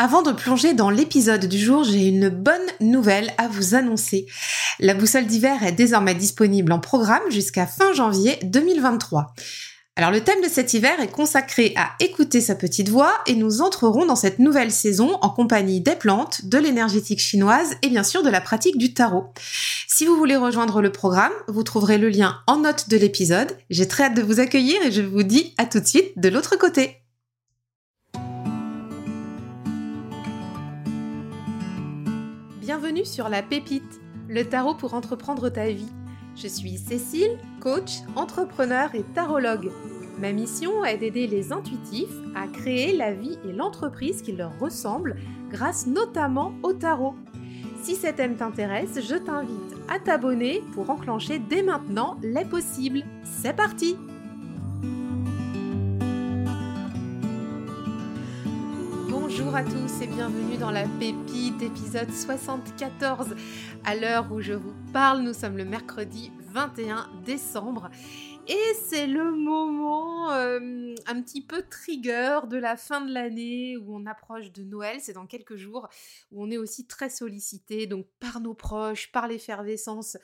Avant de plonger dans l'épisode du jour, j'ai une bonne nouvelle à vous annoncer. La boussole d'hiver est désormais disponible en programme jusqu'à fin janvier 2023. Alors le thème de cet hiver est consacré à écouter sa petite voix et nous entrerons dans cette nouvelle saison en compagnie des plantes, de l'énergétique chinoise et bien sûr de la pratique du tarot. Si vous voulez rejoindre le programme, vous trouverez le lien en note de l'épisode. J'ai très hâte de vous accueillir et je vous dis à tout de suite de l'autre côté. Bienvenue sur La Pépite, le tarot pour entreprendre ta vie. Je suis Cécile, coach, entrepreneur et tarologue. Ma mission est d'aider les intuitifs à créer la vie et l'entreprise qui leur ressemblent grâce notamment au tarot. Si cet thème t'intéresse, je t'invite à t'abonner pour enclencher dès maintenant les possibles. C'est parti Bonjour à tous et bienvenue dans la Pépite, épisode 74. À l'heure où je vous parle, nous sommes le mercredi 21 décembre et c'est le moment euh, un petit peu trigger de la fin de l'année où on approche de Noël, c'est dans quelques jours, où on est aussi très sollicité donc par nos proches, par l'effervescence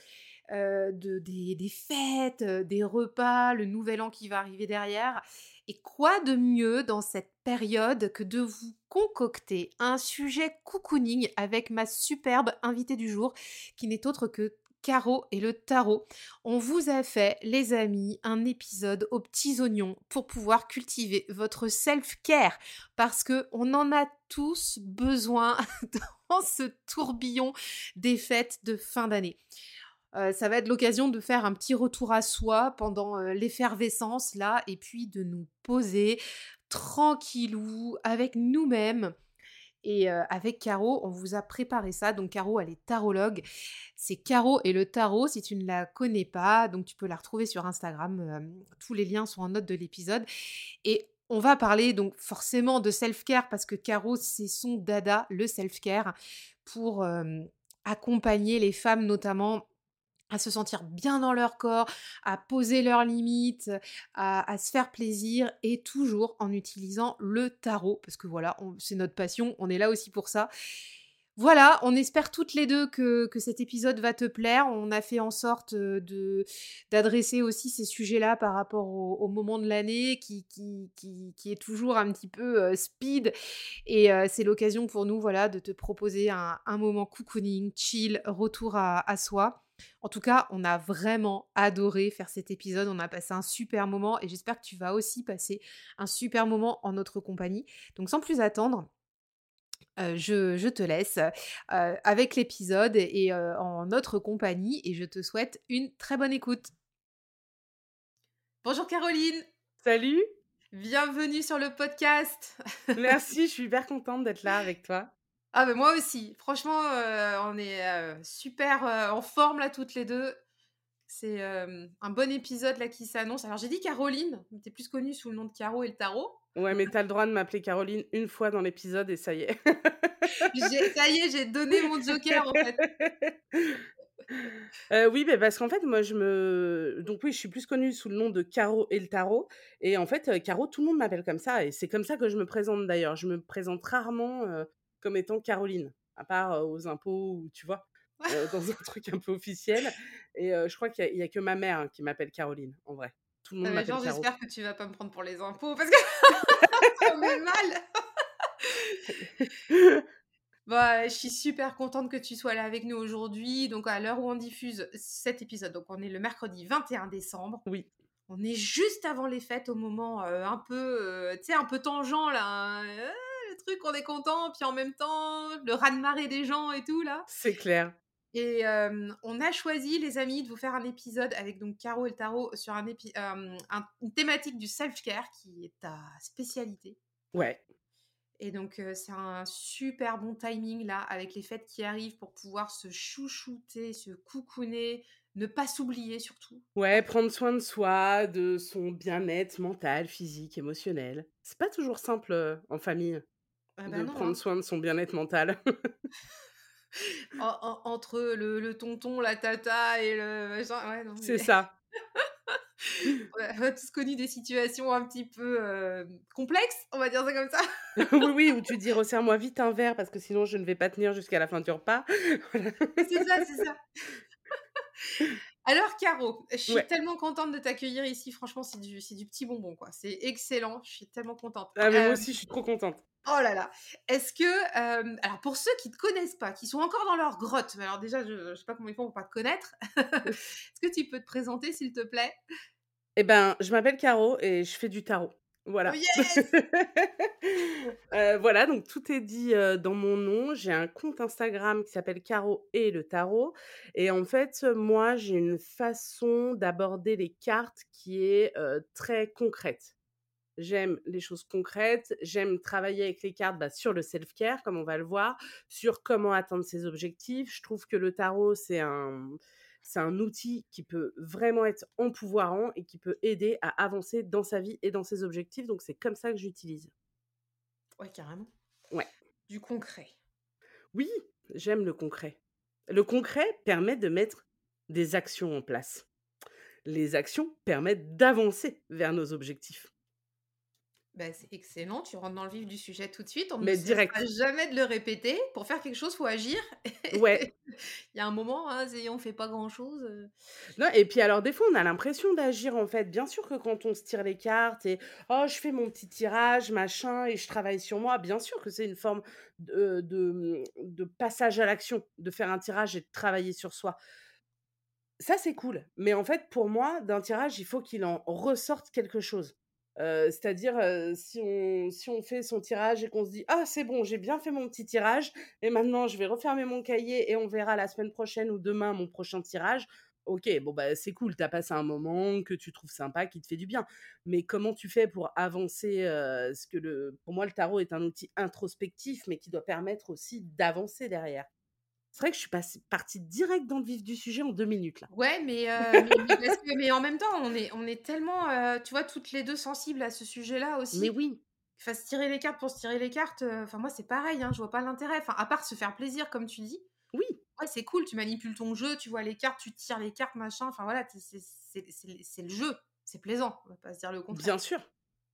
euh, de, des, des fêtes, euh, des repas, le nouvel an qui va arriver derrière. Et quoi de mieux dans cette période que de vous concocter un sujet cocooning avec ma superbe invitée du jour, qui n'est autre que Caro et le tarot. On vous a fait, les amis, un épisode aux petits oignons pour pouvoir cultiver votre self-care parce que on en a tous besoin dans ce tourbillon des fêtes de fin d'année. Euh, ça va être l'occasion de faire un petit retour à soi pendant euh, l'effervescence là et puis de nous poser tranquillou avec nous-mêmes. Et euh, avec Caro, on vous a préparé ça. Donc Caro, elle est tarologue. C'est Caro et le tarot, si tu ne la connais pas. Donc tu peux la retrouver sur Instagram. tous les liens sont en note de l'épisode. Et on va parler donc forcément de self-care parce que Caro, c'est son dada, le self-care, pour accompagner les femmes notamment à se sentir bien dans leur corps, à poser leurs limites, à, se faire plaisir et toujours en utilisant le tarot parce que voilà, c'est notre passion, on est là aussi pour ça. Voilà, on espère toutes les deux que, cet épisode va te plaire. On a fait en sorte de d'adresser aussi ces sujets-là par rapport au, moment de l'année qui, qui, est toujours un petit peu speed. Et c'est l'occasion pour nous voilà, de te proposer un, moment cocooning, chill, retour à soi. En tout cas, on a vraiment adoré faire cet épisode. On a passé un super moment et j'espère que tu vas aussi passer un super moment en notre compagnie. Donc sans plus attendre, euh, je, te laisse euh, avec l'épisode et euh, en notre compagnie et je te souhaite une très bonne écoute. Bonjour Caroline. Salut. Bienvenue sur le podcast. Merci, je suis hyper contente d'être là avec toi. Ah, ben moi aussi. Franchement, euh, on est euh, super euh, en forme là, toutes les deux. C'est un bon épisode là qui s'annonce. Alors, j'ai dit Caroline, tu es plus connue sous le nom de Caro et le tarot. Ouais, mais tu as le droit de m'appeler Caroline une fois dans l'épisode et ça y est. ça y est, j'ai donné mon joker en fait. oui, mais parce qu'en fait, moi, je me. Donc, oui, je suis plus connue sous le nom de Caro et le tarot. Et en fait, Caro, tout le monde m'appelle comme ça. Et c'est comme ça que je me présente d'ailleurs. Je me présente rarement comme étant Caroline, à part aux impôts ou tu vois, dans un truc un peu officiel. Et je crois qu'il n'y a, que ma mère hein, qui m'appelle Caroline, en vrai. Tout le monde m'appelle J'espère que tu vas pas me prendre pour les impôts parce que ça met mal. Bah, je suis super contente que tu sois là avec nous aujourd'hui. Donc, à l'heure où on diffuse cet épisode, donc on est le mercredi 21 décembre. Oui. On est juste avant les fêtes, au moment un peu, tu sais, un peu tangent là. Truc, on est content, puis en même temps, le raz-de-marée des gens et tout, là. C'est clair. Et on a choisi, les amis, de vous faire un épisode avec donc Caro et le tarot sur un une thématique du self-care qui est ta spécialité. Ouais. Et donc, c'est un super bon timing là, avec les fêtes qui arrivent pour pouvoir se chouchouter, se coucouner, ne pas s'oublier surtout. Ouais, prendre soin de soi, de son bien-être mental, physique, émotionnel. C'est pas toujours simple en famille. Ah bah de prendre hein. soin de son bien-être mental. entre le, tonton, la tata et le C'est ça. On a on a tous connu des situations un petit peu, hem, complexes, on va dire ça comme ça. Oui, oui, où tu dis: «Resserre-moi vite un verre parce que sinon je ne vais pas tenir jusqu'à la fin du repas». Voilà. C'est ça, c'est ça. Alors Caro, je suis Ouais. tellement contente de t'accueillir ici, franchement, c'est du du petit bonbon, quoi. C'est excellent, je suis tellement contente. Ah mais moi Hem, aussi, je suis trop contente. Oh là là, est-ce que, hem, alors pour ceux qui te connaissent pas, qui sont encore dans leur grotte, mais alors déjà, je je sais pas comment ils font pour pas te connaître, est-ce que tu peux te présenter, s'il te plaît? Eh ben, je m'appelle Caro et je fais du tarot. Oh Voilà. yes! Heu, voilà, donc tout est dit, heu, dans mon nom. J'ai un compte Instagram qui s'appelle Caro et le tarot et en fait, moi, j'ai une façon d'aborder les cartes qui est, très concrète. J'aime les choses concrètes, j'aime travailler avec les cartes, bah, sur le self-care comme on va le voir, sur comment atteindre ses objectifs. Je trouve que le tarot, c'est un c'est un outil qui peut vraiment être empouvoirant et qui peut aider à avancer dans sa vie et dans ses objectifs, donc c'est comme ça que j'utilise. Ouais, carrément. Ouais. Du concret. Oui, j'aime le concret. Le concret permet de mettre des actions en place. Les actions permettent d'avancer vers nos objectifs. Bah, c'est excellent, tu rentres dans le vif du sujet tout de suite. On ne Mais cessera direct. jamais de le répéter. Pour faire quelque chose, faut agir. Ouais. Il y a un moment, hein, on fait pas grand-chose, Non et puis alors des fois on a l'impression d'agir en fait. Bien sûr que quand on se tire les cartes et: «Oh je fais mon petit tirage machin et je travaille sur moi», bien sûr que c'est une forme de de, mmh, de passage à l'action, de faire un tirage et de travailler sur soi. Ça c'est cool, mais en fait pour moi d'un tirage il faut qu'il en ressorte quelque chose. C'est-à-dire, si on si on fait son tirage et qu'on se dit: «Ah c'est bon, j'ai bien fait mon petit tirage et maintenant je vais refermer mon cahier et on verra la semaine prochaine ou demain mon prochain tirage». OK, bon bah, c'est cool, tu as passé un moment que tu trouves sympa, qui te fait du bien. Mais comment tu fais pour avancer, ce que le pour moi le tarot est un outil introspectif, mais qui doit permettre aussi d'avancer derrière? C'est vrai que je suis passée partie direct dans le vif du sujet en 2 minutes là. Ouais, mais heu, mais mais que mais en même temps, on est on est tellement, heu, tu vois, toutes les 2 sensibles à ce sujet-là Mais aussi. oui, Enfin, se tirer les cartes pour se tirer les cartes, heu, enfin moi c'est pareil, hein, je vois pas l'intérêt. Enfin, à part se faire plaisir comme tu dis. oui, Ouais, c'est cool, tu manipules ton jeu, tu vois les cartes, tu tires les cartes, machin, enfin voilà, c'est le jeu, c'est plaisant, on va pas se dire le contraire. bien sûr.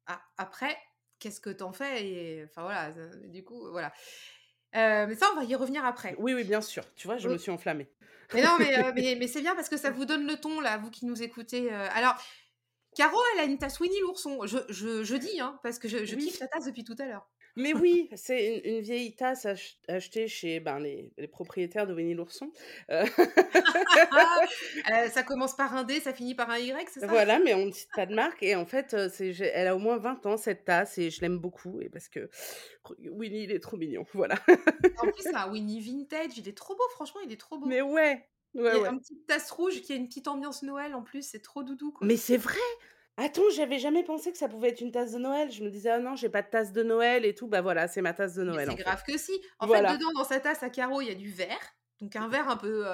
A après, qu'est-ce que tu en fais et enfin voilà, du coup, voilà. Heu, mais ça, on va y revenir après. Oui, oui, bien sûr. Tu vois, je me suis enflammée. Mais non, mais heu, mais mais c'est bien parce que ça vous donne le ton là, vous qui nous écoutez, heu. Alors, Caro, elle a une tasse Winnie l'ourson. Je je je dis, hein, parce que je je Oui. kiffe la tasse depuis tout à l'heure. Mais oui, c'est une une vieille tasse ach achetée chez, ben, les les propriétaires de Winnie l'ourson. Heu, Heu, ça commence par un D, ça finit par un Y, c'est ça? voilà, mais on ne cite pas de marque et en fait, j'ai elle a au moins 20 ans cette tasse et je l'aime beaucoup et parce que Winnie, il est trop mignon, voilà. En plus, c'est un Winnie vintage, il est trop beau, franchement, il est trop beau. Mais ouais, ouais, Il y a ouais. une petite tasse rouge qui a une petite ambiance Noël en plus, c'est trop doudou, quoi. Mais c'est vrai! Attends, j'avais jamais pensé que ça pouvait être une tasse de Noël. Je me disais: «Ah non, j'ai pas de tasse de Noël et tout». Bah voilà, c'est ma tasse de Noël, c'est fait. grave que si. En fait, dedans, dans sa tasse à carreaux, il y a du verre, donc un verre un peu,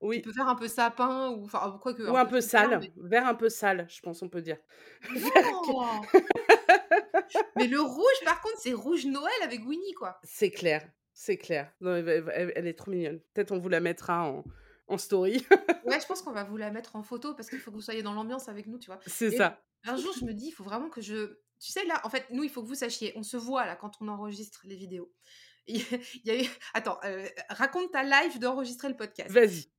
qui oui. peut faire un peu sapin ou enfin, quoique Ou un un peu sale, mais vert un peu sale, je pense on peut dire. Non! Mais le rouge, par contre, c'est rouge Noël avec Winnie, quoi. c'est clair, c'est clair. Non, elle elle est trop mignonne. Peut-être on vous la mettra en en story. Ouais, je pense qu'on va vous la mettre en photo parce qu'il faut que vous soyez dans l'ambiance avec nous, tu vois? C'est ça. un jour, je me dis: «Il faut vraiment que je» tu sais, là, en fait, nous, il faut que vous sachiez, on se voit, là, quand on enregistre les vidéos. Il y a eu attends, heu, raconte ta live d'enregistrer le podcast. Vas-y.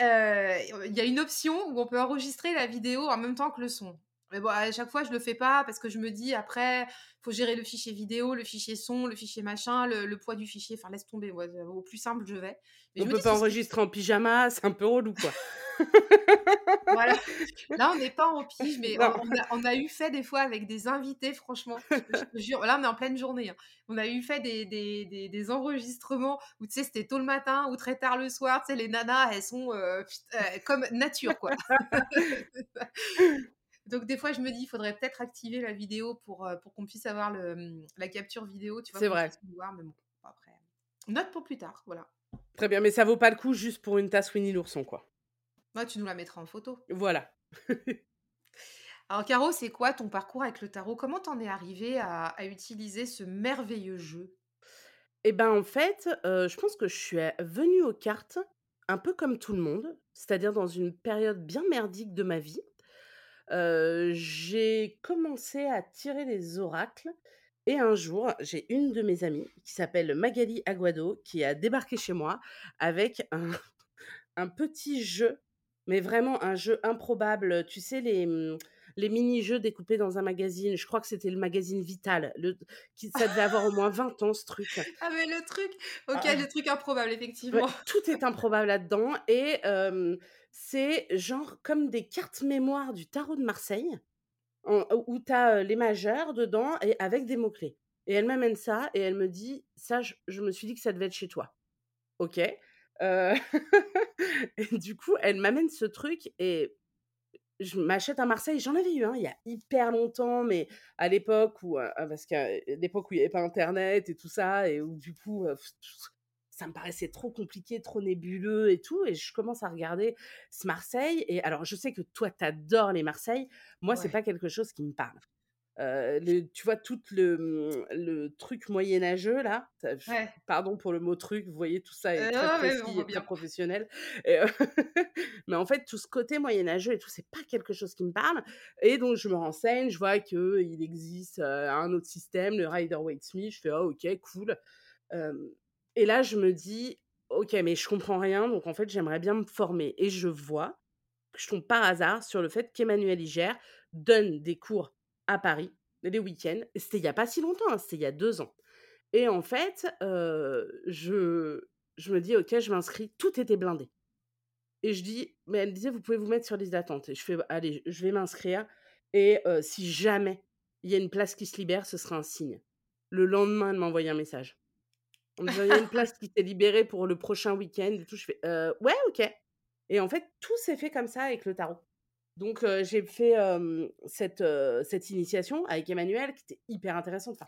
Heu, il y a une option où on peut enregistrer la vidéo en même temps que le son. Mais bon, à chaque fois, je le fais pas parce que je me dis après, faut gérer le fichier vidéo, le fichier son, le fichier machin, le le poids du fichier, enfin laisse tomber, ouais, au plus simple, je vais. Mais On je peut pas enregistrer en pyjama, c'est un peu relou, quoi. voilà, là, on n'est pas en pige, mais on a on a eu fait des fois avec des invités, franchement, je je jure, là, on est en pleine journée, hein. On a eu fait des des des des enregistrements où, tu sais, c'était tôt le matin ou très tard le soir, tu sais, les nanas, elles sont, pft heu, comme nature, quoi. Donc des fois, je me dis: «Il faudrait peut-être activer la vidéo pour, heu, pour qu'on puisse avoir le, mmh, la capture vidéo», tu vois? C'est vrai. voir, mais bon, après, note pour plus tard, voilà. Très bien, mais ça vaut pas le coup juste pour une tasse Winnie l'ourson, quoi. Ouais, tu nous la mettras en photo. Voilà. Alors Caro, c'est quoi ton parcours avec le tarot? Comment t'en es arrivée à à utiliser ce merveilleux jeu? Et ben, en fait, heu, je pense que je suis venue aux cartes un peu comme tout le monde, c'est-à-dire dans une période bien merdique de ma vie. J'ai commencé à tirer les oracles et un jour, j'ai une de mes amies qui s'appelle Magali Aguado qui a débarqué chez moi avec un un petit jeu, mais vraiment un jeu improbable, tu sais les, mmh, les mini-jeux découpés dans un magazine, je crois que c'était le magazine Vital, le qui ça devait avoir au moins 20 ans ce truc. Ah mais le truc OK, Ah le truc improbable Ouais, effectivement. tout est improbable là-dedans et c'est genre comme des cartes mémoire du tarot de Marseille, où tu as, les majeurs dedans et avec des mots-clés et elle m'amène ça et elle me dit: «Ça, je me suis dit que ça devait être chez toi». OK, et du coup, elle m'amène ce truc et je m'achète à Marseille. J'en avais eu un il y a hyper longtemps, mais à l'époque où, heu, parce qu'à l'époque où il y avait pas internet et tout ça et où du coup, heu, ça me paraissait trop compliqué, trop nébuleux et tout et je commence à regarder ce Marseille et alors je sais que toi tu adores les Marseille, moi c'est Ouais. pas quelque chose qui me parle. Le tu vois tout le, mmh, le truc moyenâgeux là, Ouais. pardon pour le mot truc, vous voyez tout ça est Heu, très non mais très professionnel et mais en fait tout ce côté moyenâgeux et tout, c'est pas quelque chose qui me parle et donc je me renseigne, je vois qu'il existe, heu, un autre système, le Rider-Waite-Smith, je fais: «Ah OK, cool». Et là je me dis: «OK, mais je comprends rien donc en fait j'aimerais bien me former» et je vois que je tombe par hasard sur le fait qu'Emmanuel Iger donne des cours à Paris les week-ends c'était il y a pas si longtemps, hein, c'était il y a 2 ans et en fait, je je me dis: «OK, je m'inscris». Tout était blindé et je dis mais elle me disait: «Vous pouvez vous mettre sur liste d'attente» et je fais: «Bah, allez, je vais m'inscrire et si jamais il y a une place qui se libère, ce sera un signe». Le lendemain, elle m'a envoyé un message «Il y a une place qui s'est libérée pour le prochain week-end et tout». Je fais: «Heu, ouais, OK» et en fait, tout s'est fait comme ça avec le tarot. Donc j'ai fait, cette, cette initiation avec Emmanuel qui était hyper intéressante. Enfin,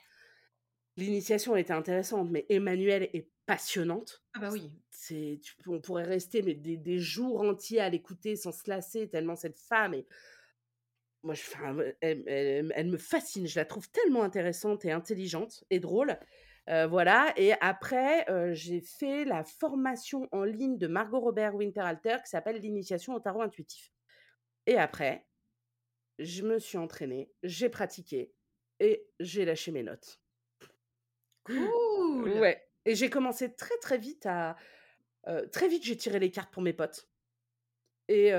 l'initiation était intéressante, mais Emmanuel est passionnante. Ah bah oui. C'est tu on pourrait rester mais des des jours entiers à l'écouter sans se lasser tellement cette femme est moi je elle elle me fascine, je la trouve tellement intéressante et intelligente et drôle. Heu, voilà et après, heu, j'ai fait la formation en ligne de Margot Robert Winterhalter qui s'appelle «L'initiation au tarot intuitif» et après, je me suis entraînée, j'ai pratiqué et j'ai lâché mes notes. Cool! Ouais et j'ai commencé très, très vite à heu, très vite j'ai tiré les cartes pour mes potes et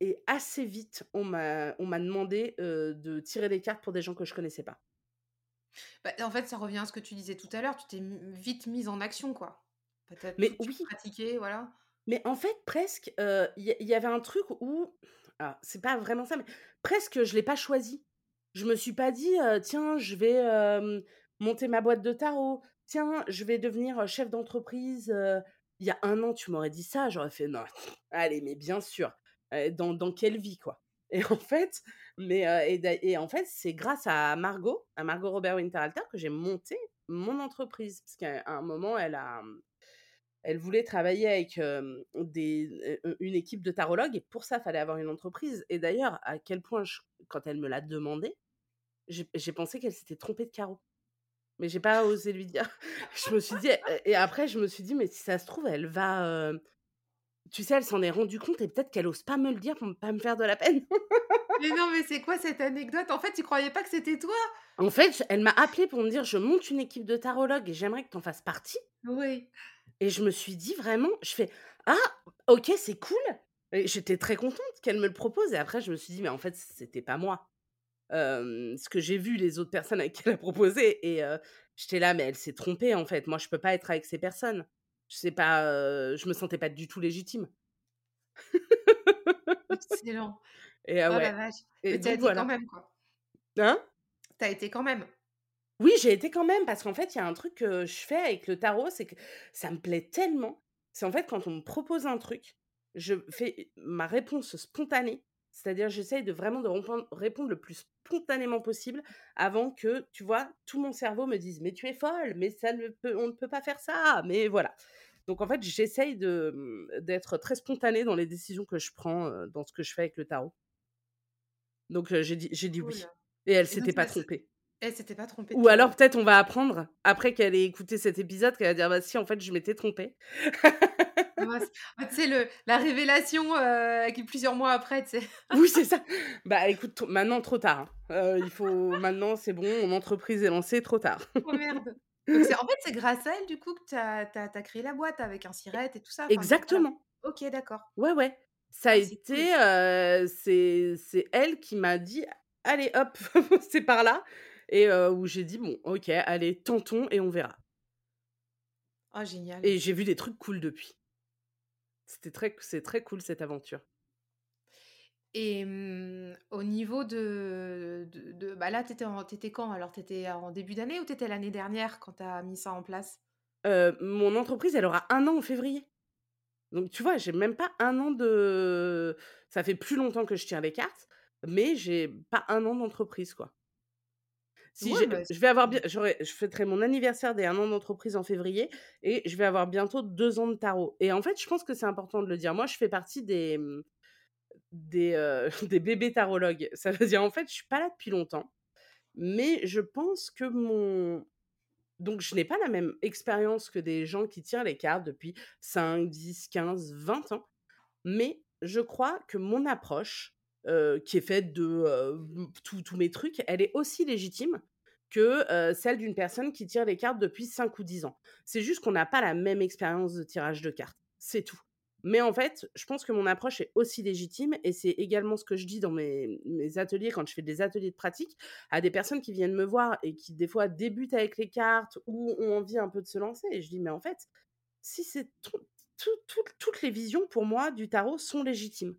et assez vite on m'a on m'a demandé, de tirer les cartes pour des gens que je connaissais pas. Bah, en fait, ça revient à ce que tu disais tout à l'heure, tu t'es vite mise en action, quoi. Peut-être Mais tu oui, pratiquais, voilà. mais en fait presque, heu, il y avait un truc où alors c'est pas vraiment ça, mais presque je l'ai pas choisi. Je me suis pas dit, «Tiens, je vais, monter ma boîte de tarot. Tiens, je vais devenir, chef d'entreprise», il y a un an, tu m'aurais dit ça, j'aurais fait: «Non, allez, mais bien sûr, dans dans quelle vie, quoi?» et en fait mais et en fait, c'est grâce à Margot, à Margot Robert Winterhalter que j'ai monté mon entreprise. Parce qu'à un moment, elle a, mmh elle voulait travailler avec, des une équipe de tarologues et pour ça, il fallait avoir une entreprise et d'ailleurs, à quel point quand elle me l'a demandé, j'ai pensé qu'elle s'était trompée de carreau. Mais j'ai pas osé lui dire. Je me suis dit et après je me suis dit: «Mais si ça se trouve, elle va, heu» tu sais, elle s'en est rendue compte et peut-être qu'elle ose pas me le dire pour ne pas me faire de la peine. Mais non, mais c'est quoi cette anecdote? En fait, tu croyais pas que c'était toi? En fait, elle m'a appelée pour me dire: «Je monte une équipe de tarologues et j'aimerais que tu en fasses partie» Oui. et je me suis dit vraiment, je fais: «Ah OK, c'est cool» et j'étais très contente qu'elle me le propose et après je me suis dit: «Mais en fait, c'était pas moi». Ce que j'ai vu les autres personnes avec qui elle a proposé et heu, j'étais là: «Mais elle s'est trompée en fait, moi je peux pas être avec ces personnes». Je sais pas, heu, je me sentais pas du tout légitime Excellent. Et ah Oh la ouais vache. et Mais tu as donc été quand même, quoi. Hein? Tu as été quand même? Oui, j'ai été quand même parce qu'en fait, il y a un truc que je fais avec le tarot, c'est que ça me plaît tellement. C'est en fait quand on me propose un truc, je fais ma réponse spontanée, c'est-à-dire j'essaye de vraiment de répondre le plus spontanément possible avant que, tu vois, tout mon cerveau me dise: «Mais tu es folle, mais ça ne peut on ne peut pas faire ça, mais voilà». Donc en fait, j'essaye mmh, d'être très spontanée dans les décisions que je prends, dans ce que je fais avec le tarot. Donc j'ai dit j'ai dit Cool «oui» et elle s'était pas trompée. elle s'était pas trompée Ou alors peut-être on va apprendre, après qu'elle ait écouté cet épisode, qu'elle va dire: «Bah si en fait je m'étais trompée». Ah, tu sais, le la révélation, heu, qui plusieurs mois après, tu sais? Oui, c'est ça. Bah, écoute, maintenant trop tard, hein. Il faut maintenant c'est bon, mon entreprise est lancée, trop tard. Oh merde! Donc c'est en fait, c'est grâce à elle, du coup, que tu as créé la boîte avec un siret et tout ça? Enfin. Exactement. OK, d'accord. Ouais, ouais. Ça a Ah, c'est cool. été, heu, c'est c'est elle qui m'a dit: «Allez hop, c'est par là» et heu, où j'ai dit: «Bon, OK, allez, tentons et on verra» Oh génial. et j'ai vu des trucs cool depuis. C'était très c c'est très cool cette aventure. Et mmh, au niveau de de de bah, là, tu étais en tu étais quand alors? Tu étais en début d'année ou tu étais l'année dernière quand tu as mis ça en place? Heu, mon entreprise, elle aura 1 an en février. Donc tu vois, j'ai même pas 1 an de ça fait plus longtemps que je tire les cartes, mais j'ai pas 1 an d'entreprise, quoi. Si Ouais, bah, je vais avoir je fêterai mon anniversaire des 1 an d'entreprise en février et je vais avoir bientôt 2 ans de tarot et en fait, je pense que c'est important de le dire. Moi, je fais partie des, mmh, des, heu, des bébés tarologues. Ça veut dire, en fait, je suis pas là depuis longtemps, mais je pense que mon donc je n'ai pas la même expérience que des gens qui tirent les cartes depuis 5-10-15-20 ans, mais je crois que mon approche, qui est faite de, tous mes trucs, elle est aussi légitime que, celle d'une personne qui tire les cartes depuis 5 ou 10 ans. C'est juste qu'on n'a pas la même expérience de tirage de cartes, c'est tout. Mais en fait, je pense que mon approche est aussi légitime et c'est également ce que je dis dans mes ateliers, quand je fais des ateliers de pratique, à des personnes qui viennent me voir et qui, des fois, débutent avec les cartes ou ont envie un peu de se lancer et je dis: «Mais en fait, si c'est tout tout toutes les visions pour moi du tarot sont légitimes».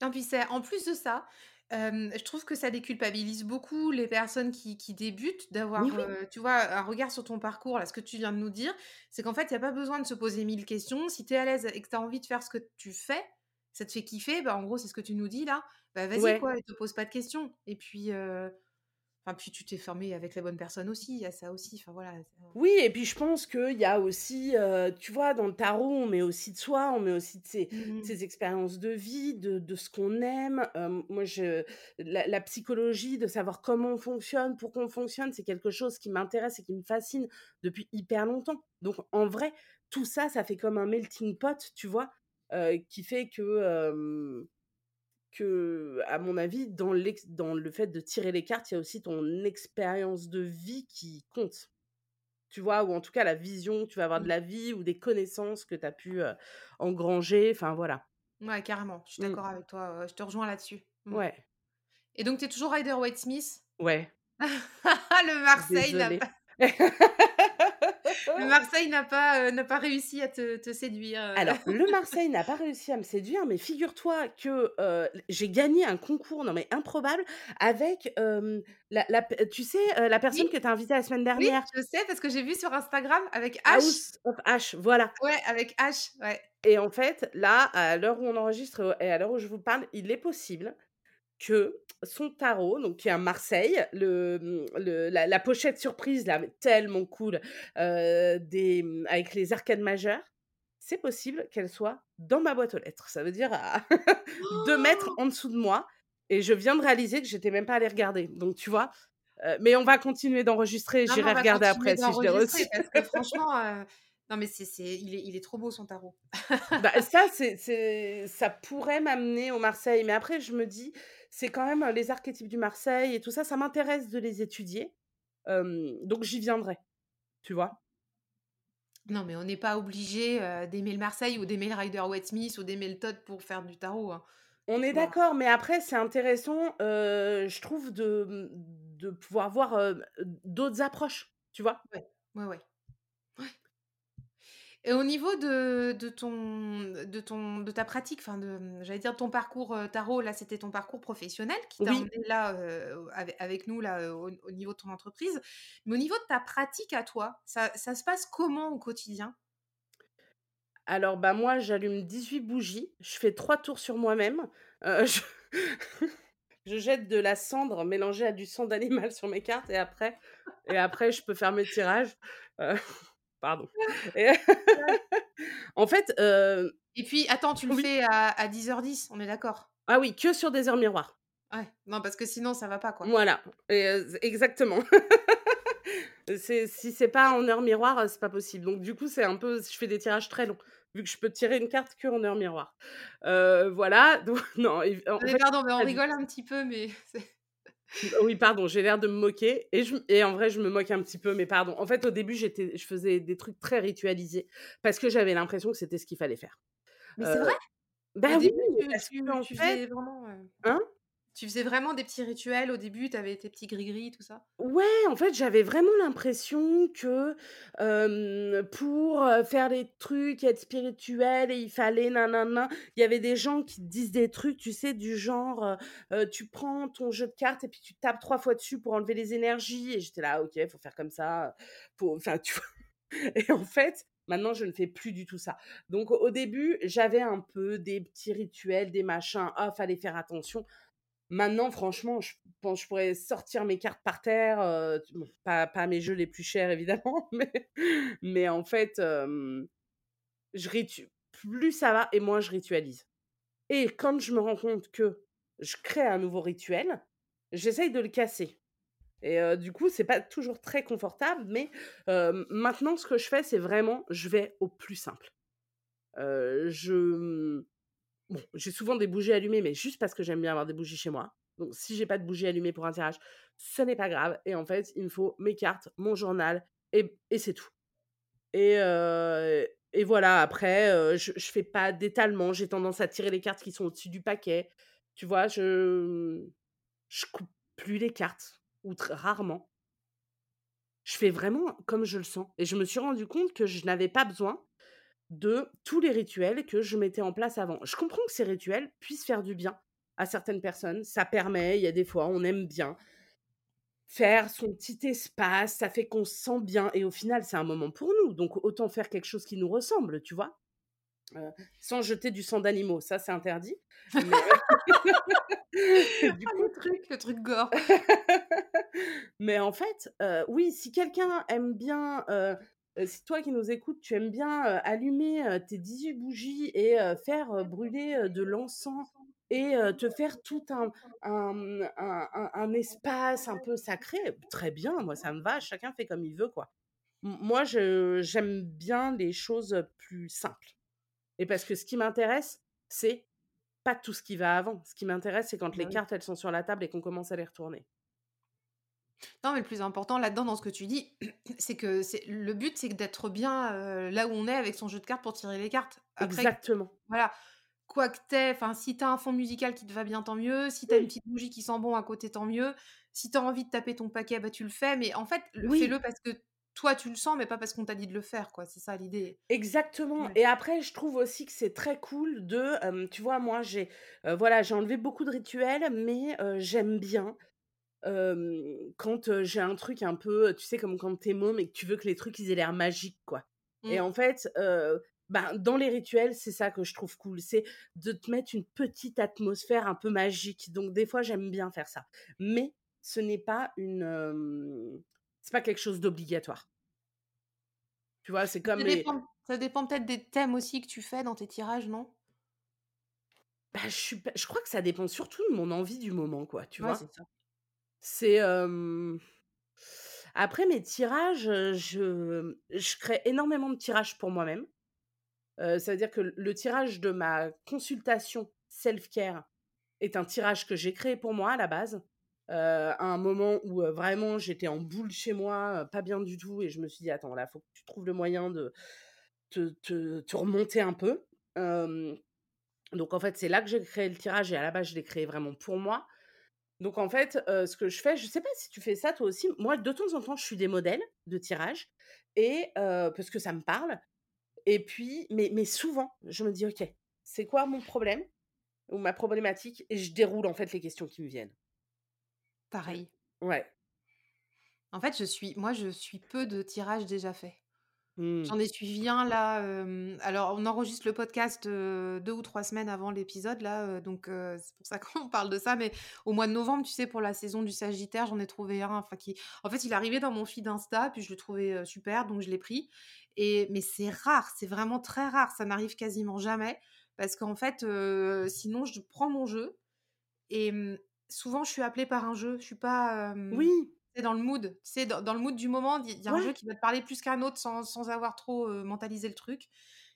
Non, puis en plus de ça, hem, je trouve que ça déculpabilise beaucoup les personnes qui qui débutent d'avoir, oui! heu, tu vois, un regard sur ton parcours, là, ce que tu viens de nous dire. C'est qu'en fait, il y a pas besoin de se poser 1000 questions. Si tu es à l'aise et que tu as envie de faire ce que tu fais, ça te fait kiffer, bah, en gros, c'est ce que tu nous dis là, bah, vas-y Ouais. quoi et te pose pas de questions et puis, heu, enfin, puis tu t'es formé avec les bonnes personnes aussi, il y a ça aussi, enfin voilà, Oui et puis je pense qu'il y a aussi, heu, tu vois, dans le tarot, on met aussi de soi, on met aussi de ses Mmh ses expériences de vie, de de ce qu'on aime. Moi, je la la psychologie, de savoir comment on fonctionne, pourquoi on fonctionne, c'est quelque chose qui m'intéresse et qui me fascine depuis hyper longtemps. Donc en vrai, tout ça, ça fait comme un melting pot, tu vois? Heu, qui fait que, que, à mon avis, dans dans le fait de tirer les cartes, il y a aussi ton expérience de vie qui compte. Tu vois? Ou en tout cas la vision que tu vas avoir de Mmh. la vie ou des connaissances que tu as pu, engranger, enfin voilà. Ouais, carrément, je suis Mmh. d'accord avec toi, je te rejoins là-dessus. Mmh Ouais, et donc tu es toujours Rider-Waite-Smith? ouais, Le Marseille n'a pas le Marseille n'a pas, n'a pas réussi à te te séduire, heu. Alors, le Marseille n'a pas réussi à me séduire, mais figure-toi que, heu, j'ai gagné un concours, non mais improbable, avec, la tu sais, la Oui, personne que tu as invitée la semaine oui, dernière? je sais parce que j'ai vu sur Instagram avec H. House of H, voilà Ouais, avec H, ouais. et en fait, là, à l'heure où on enregistre, et à l'heure où je vous parle, il est possible que son tarot, donc qui est à Marseille, le, mmh, le la la pochette surprise là, tellement cool, des, mmh, avec les arcanes majeures, c'est possible qu'elle soit dans ma boîte aux lettres. Ça veut dire à 2 mètres en dessous de moi et je viens de réaliser que j'étais même pas allée regarder. Donc tu vois? Heu, mais on va continuer d'enregistrer, j'irai regarder après si je l'ai reçu. parce que franchement, heu, non mais c'est c'est il est il est trop beau son tarot. Bah, ça, c'est c'est ça pourrait m'amener au Marseille, mais après je me dis: «C'est quand même, heu, les archétypes du Marseille et tout ça, ça m'intéresse de les étudier, donc j'y viendrai», tu vois? Non, mais on n'est pas obligé, heu, d'aimer le Marseille ou d'aimer le Rider-Waite-Smith ou d'aimer le Tote pour faire du tarot, hein. On est Voilà. d'accord, mais après c'est intéressant, je trouve de, de pouvoir voir, d'autres approches, tu vois? Ouais, ouais, ouais. Et au niveau de de ton de ton de ta pratique, enfin de, j'allais dire ton parcours, heu, tarot, là, c'était ton parcours professionnel qui t'a Oui. emmené là, ave avec nous là, au au niveau de ton entreprise. Mais au niveau de ta pratique à toi, ça ça se passe comment au quotidien? Alors, bah, moi j'allume 18 bougies, je fais 3 tours sur moi-même, heu, je je jette de la cendre mélangée à du sang d'animal sur mes cartes et après et après je peux faire mes tirages, Pardon Ouais. en fait, heu Et puis attends, tu le oui. fais à à 10:10, on est d'accord? Ah oui, que sur des heures miroirs. Ouais, non parce que sinon ça va pas quoi. Voilà et z exactement. C'est si c'est pas en heure miroir, heu, c'est pas possible. Donc du coup, c'est un peu je fais des tirages très longs, vu que je peux tirer une carte qu'en heure miroir. Voilà, donc non, et en Mais fait, pardon, mais on rigole un petit peu, mais c'est oui, pardon, j'ai l'air de me moquer et je et en vrai, je me moque un petit peu, mais pardon. En fait, au début, j'étais je faisais des trucs très ritualisés parce que j'avais l'impression que c'était ce qu'il fallait faire. mais c'est vrai? Bah oui, début, tu parce tu qu'en tu fait vraiment, hein? Tu faisais vraiment des petits rituels au début, tu avais tes petits gris-gris, tout ça? Ouais, en fait, j'avais vraiment l'impression que, pour, faire des trucs, être spirituel il fallait nanana. Il y avait des gens qui disent des trucs, tu sais, du genre, tu prends ton jeu de cartes et puis tu tapes 3 fois dessus pour enlever les énergies et j'étais là: «Ah, «OK, faut faire comme ça, faut» enfin? Et en fait, maintenant, je ne fais plus du tout ça. Donc au début, j'avais un peu des petits rituels, des machins, ah, fallait faire attention. Maintenant, franchement, je pense je pourrais sortir mes cartes par terre, bon, pas pas mes jeux les plus chers évidemment, mais mais en fait, je plus ça va et moins je ritualise. Et quand je me rends compte que je crée un nouveau rituel, j'essaye de le casser. Et heu, du coup, c'est pas toujours très confortable, mais maintenant ce que je fais, c'est vraiment je vais au plus simple. Heu, je, mmh Bon, j'ai souvent des bougies allumées, mais juste parce que j'aime bien avoir des bougies chez moi. Donc si j'ai pas de bougies allumées pour un tirage, ce n'est pas grave et en fait, il me faut mes cartes, mon journal et et c'est tout. Et heu et voilà, après, heu, je je fais pas d'étalement, j'ai tendance à tirer les cartes qui sont au-dessus du paquet. Tu vois? Je, je coupe plus les cartes ou très rarement. Je fais vraiment comme je le sens et je me suis rendu compte que je n'avais pas besoin de tous les rituels que je mettais en place avant. Je comprends que ces rituels puissent faire du bien à certaines personnes. Ça permet, il y a des fois, on aime bien faire son petit espace, ça fait qu'on se sent bien et au final, c'est un moment pour nous. Donc autant faire quelque chose qui nous ressemble, tu vois? Heu, sans jeter du sang d'animaux, ça c'est interdit. Mais du Ah coup le truc, le truc gore. Mais en fait, heu, oui, si quelqu'un aime bien, si toi qui nous écoutes, tu aimes bien, heu, allumer, heu, tes 18 bougies et faire, brûler, de l'encens et te faire tout un un, un un un espace un peu sacré, très bien, moi ça me va, chacun fait comme il veut, quoi. Moi, je j'aime bien les choses, plus simples et parce que ce qui m'intéresse, c'est pas tout ce qui va avant. Ce qui m'intéresse, c'est quand Bah les cartes, elles sont sur la table et qu'on commence à les retourner. Non, mais le plus important là-dedans, dans ce que tu dis, c'est que c'est le but, c'est d'être bien, heu, là où on est avec son jeu de cartes pour tirer les cartes. Après, Exactement. voilà, quoi que tu enfin, si tu as un fond musical qui te va bien, tant mieux. Si tu as une petite bougie qui sent bon à côté, tant mieux. Si tu as envie de taper ton paquet, bah, tu le fais. Mais en fait, le oui. fais-le parce que toi, tu le sens, mais pas parce qu'on t'a dit de le faire, quoi. C'est ça l'idée. Exactement Ouais. et après je trouve aussi que c'est très cool de, tu vois, moi j'ai, heu, voilà, j'ai enlevé beaucoup de rituels mais j'aime bien, quand, j'ai un truc un peu, tu sais, comme quand tu es môme et que tu veux que les trucs ils aient l'air magiques, quoi et Mmh. en fait, ben, dans les rituels, c'est ça que je trouve cool, c'est de te mettre une petite atmosphère un peu magique donc des fois j'aime bien faire ça mais ce n'est pas une, hem, c'est pas quelque chose d'obligatoire. Tu vois? C'est comme Ça les dépend ça dépend peut-être des thèmes aussi que tu fais dans tes tirages, non? Bah, je suis je crois que ça dépend surtout de mon envie du moment, quoi, tu Ouais, c'est vois? ça. C'est, après mes tirages, je crée énormément de tirages pour moi-même. Heu, ça veut dire que le tirage de ma consultation self-care est un tirage que j'ai créé pour moi à la base, à un moment où, vraiment j'étais en boule chez moi, pas bien du tout et je me suis dit: «Attends, là, faut que tu trouves le moyen de te te te remonter un peu». Donc en fait, c'est là que j'ai créé le tirage et à la base, je l'ai créé vraiment pour moi. Donc en fait, ce que je fais, je sais pas si tu fais ça toi aussi, moi de temps en temps, je suis des modèles de tirage et parce que ça me parle et puis mais mais souvent, je me dis: «OK, c'est quoi mon problème ou ma problématique?» et je déroule en fait les questions qui me viennent? Pareil. Ouais. En fait, je suis moi, je suis peu de tirages déjà faits. Mmh. J'en ai suivi un là, alors on enregistre le podcast, heu, 2 ou 3 semaines avant l'épisode là, donc c'est pour ça qu'on parle de ça, mais au mois de novembre, tu sais, pour la saison du Sagittaire, j'en ai trouvé un, enfin qui en fait, il arrivait dans mon feed Insta, puis je le trouvais, super, donc je l'ai pris et mais c'est rare, c'est vraiment très rare, ça n'arrive quasiment jamais parce qu'en fait, sinon je prends mon jeu et mmh, souvent je suis appelée par un jeu, je suis pas, Oui. C'est dans le mood, c'est dans dans le mood du moment, il y a un jeu qui va te parler plus qu'un autre sans sans avoir trop, mentalisé le truc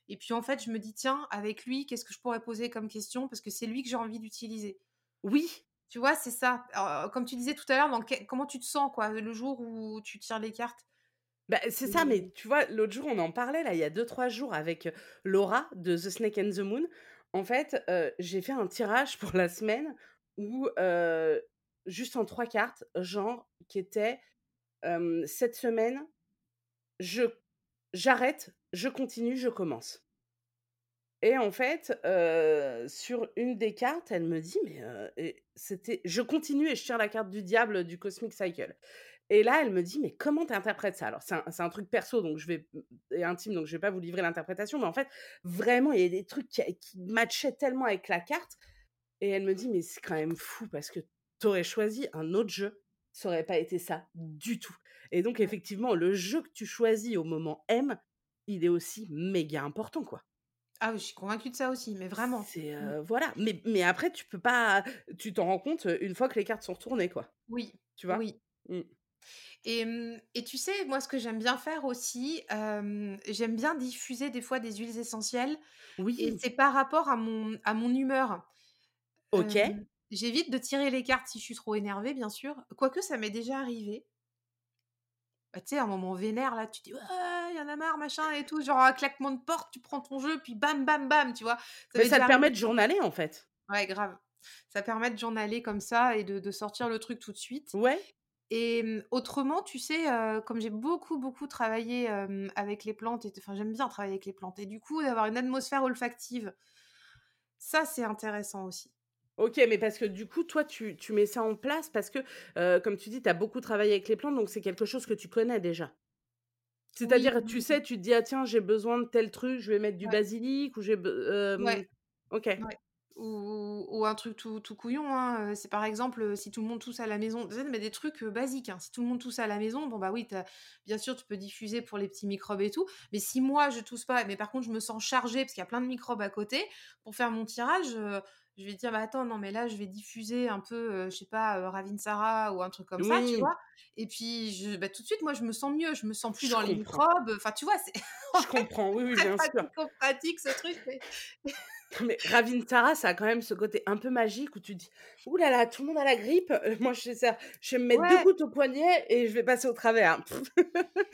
et puis, en fait, je me dis: «Tiens, avec lui, qu'est-ce que je pourrais poser comme question?» parce que c'est lui que j'ai envie d'utiliser. Oui. Tu vois, c'est ça. Alors, comme tu disais tout à l'heure, comment tu te sens, quoi, le jour où tu tires les cartes? Bah, c'est ça, mais tu vois, l'autre jour, on en parlait, là, il y a 2-3 jours avec, Laura de The Snake and the Moon. En fait, j'ai fait un tirage pour la semaine où, juste en 3 cartes, genre, qui était, «Cette semaine, je j'arrête, je continue, je commence». Et en fait, sur une des cartes, elle me dit: «Mais, heu» et c'était je continue et je tire la carte du diable du Cosmic Cycle et là, elle me dit: «Mais comment tu interprètes ça?» alors c'est un un truc perso donc je vais et intime donc je vais pas vous livrer l'interprétation, mais en fait, vraiment, il y a des trucs qui qui matchaient tellement avec la carte et elle me dit: «Mais c'est quand même fou parce que tu aurais choisi un autre jeu, ça aurait pas été ça du tout» et donc effectivement, le jeu que tu choisis au moment M, il est aussi méga important, quoi. Ah oui, je suis convaincue de ça aussi, mais vraiment. C'est, Mmh. heu, voilà, mais mais après tu peux pas tu t'en rends compte, heu, une fois que les cartes sont retournées, quoi. Oui, Tu vois? oui. Mmh. Et mmh et tu sais, moi, ce que j'aime bien faire aussi, j'aime bien diffuser des fois des huiles essentielles et Oui. c'est par rapport à mon à mon humeur. OK. Hem, j'évite de tirer les cartes si je suis trop énervée, bien sûr, quoique ça m'est déjà arrivé. Bah, tu sais, un moment vénère, là, tu dis: «Ouais, il y en a marre, machin et tout», genre un claquement de porte, tu prends ton jeu, puis bam, bam, bam, tu vois? Ça Mais ça te permet de journaler, en fait. Ouais, grave. Ça permet de journaler comme ça et de de sortir le truc tout de suite Ouais. et mmh, autrement, tu sais, comme j'ai beaucoup, beaucoup travaillé, avec les plantes enfin, j'aime bien travailler avec les plantes et du coup, d'avoir une atmosphère olfactive ça, c'est intéressant aussi. OK, mais parce que du coup, toi, tu tu mets ça en place parce que, heu, comme tu dis, tu as beaucoup travaillé avec les plantes, donc c'est quelque chose que tu connais déjà? Oui, C'est-à-dire, tu oui, sais, tu te dis: «Ah tiens, j'ai besoin de tel truc, je vais mettre du Ouais. basilic ou j'ai be» Ouais. OK. Ouais. Ou ou un truc tout tout couillon, hein, heu, c'est par exemple, si tout le monde tousse à la maison, tu sais, mais des trucs, basiques, hein. Si tout le monde tousse à la maison, bon, bah, oui, bien sûr, tu peux diffuser pour les petits microbes et tout, mais si moi, je tousse pas, mais par contre, je me sens chargée parce qu'il y a plein de microbes à côté, pour faire mon tirage, je vais dire: «Bah, attends, non, mais là, je vais diffuser un peu, heu, je sais pas, heu, Ravinsara ou un truc comme ça», tu vois? Et puis je bah, tout de suite, moi, je me sens mieux, je me sens plus Je dans les microbes, enfin, tu vois? C'est Je comprends, oui, oui, bien sûr. pratico-pratique ce truc, mais Mais Ravinsara, ça a quand même ce côté un peu magique où tu dis: «Ouh là là, tout le monde a la grippe, heu, moi je ça, je vais me mettre 2 Ouais. gouttes au poignet et je vais passer au travers».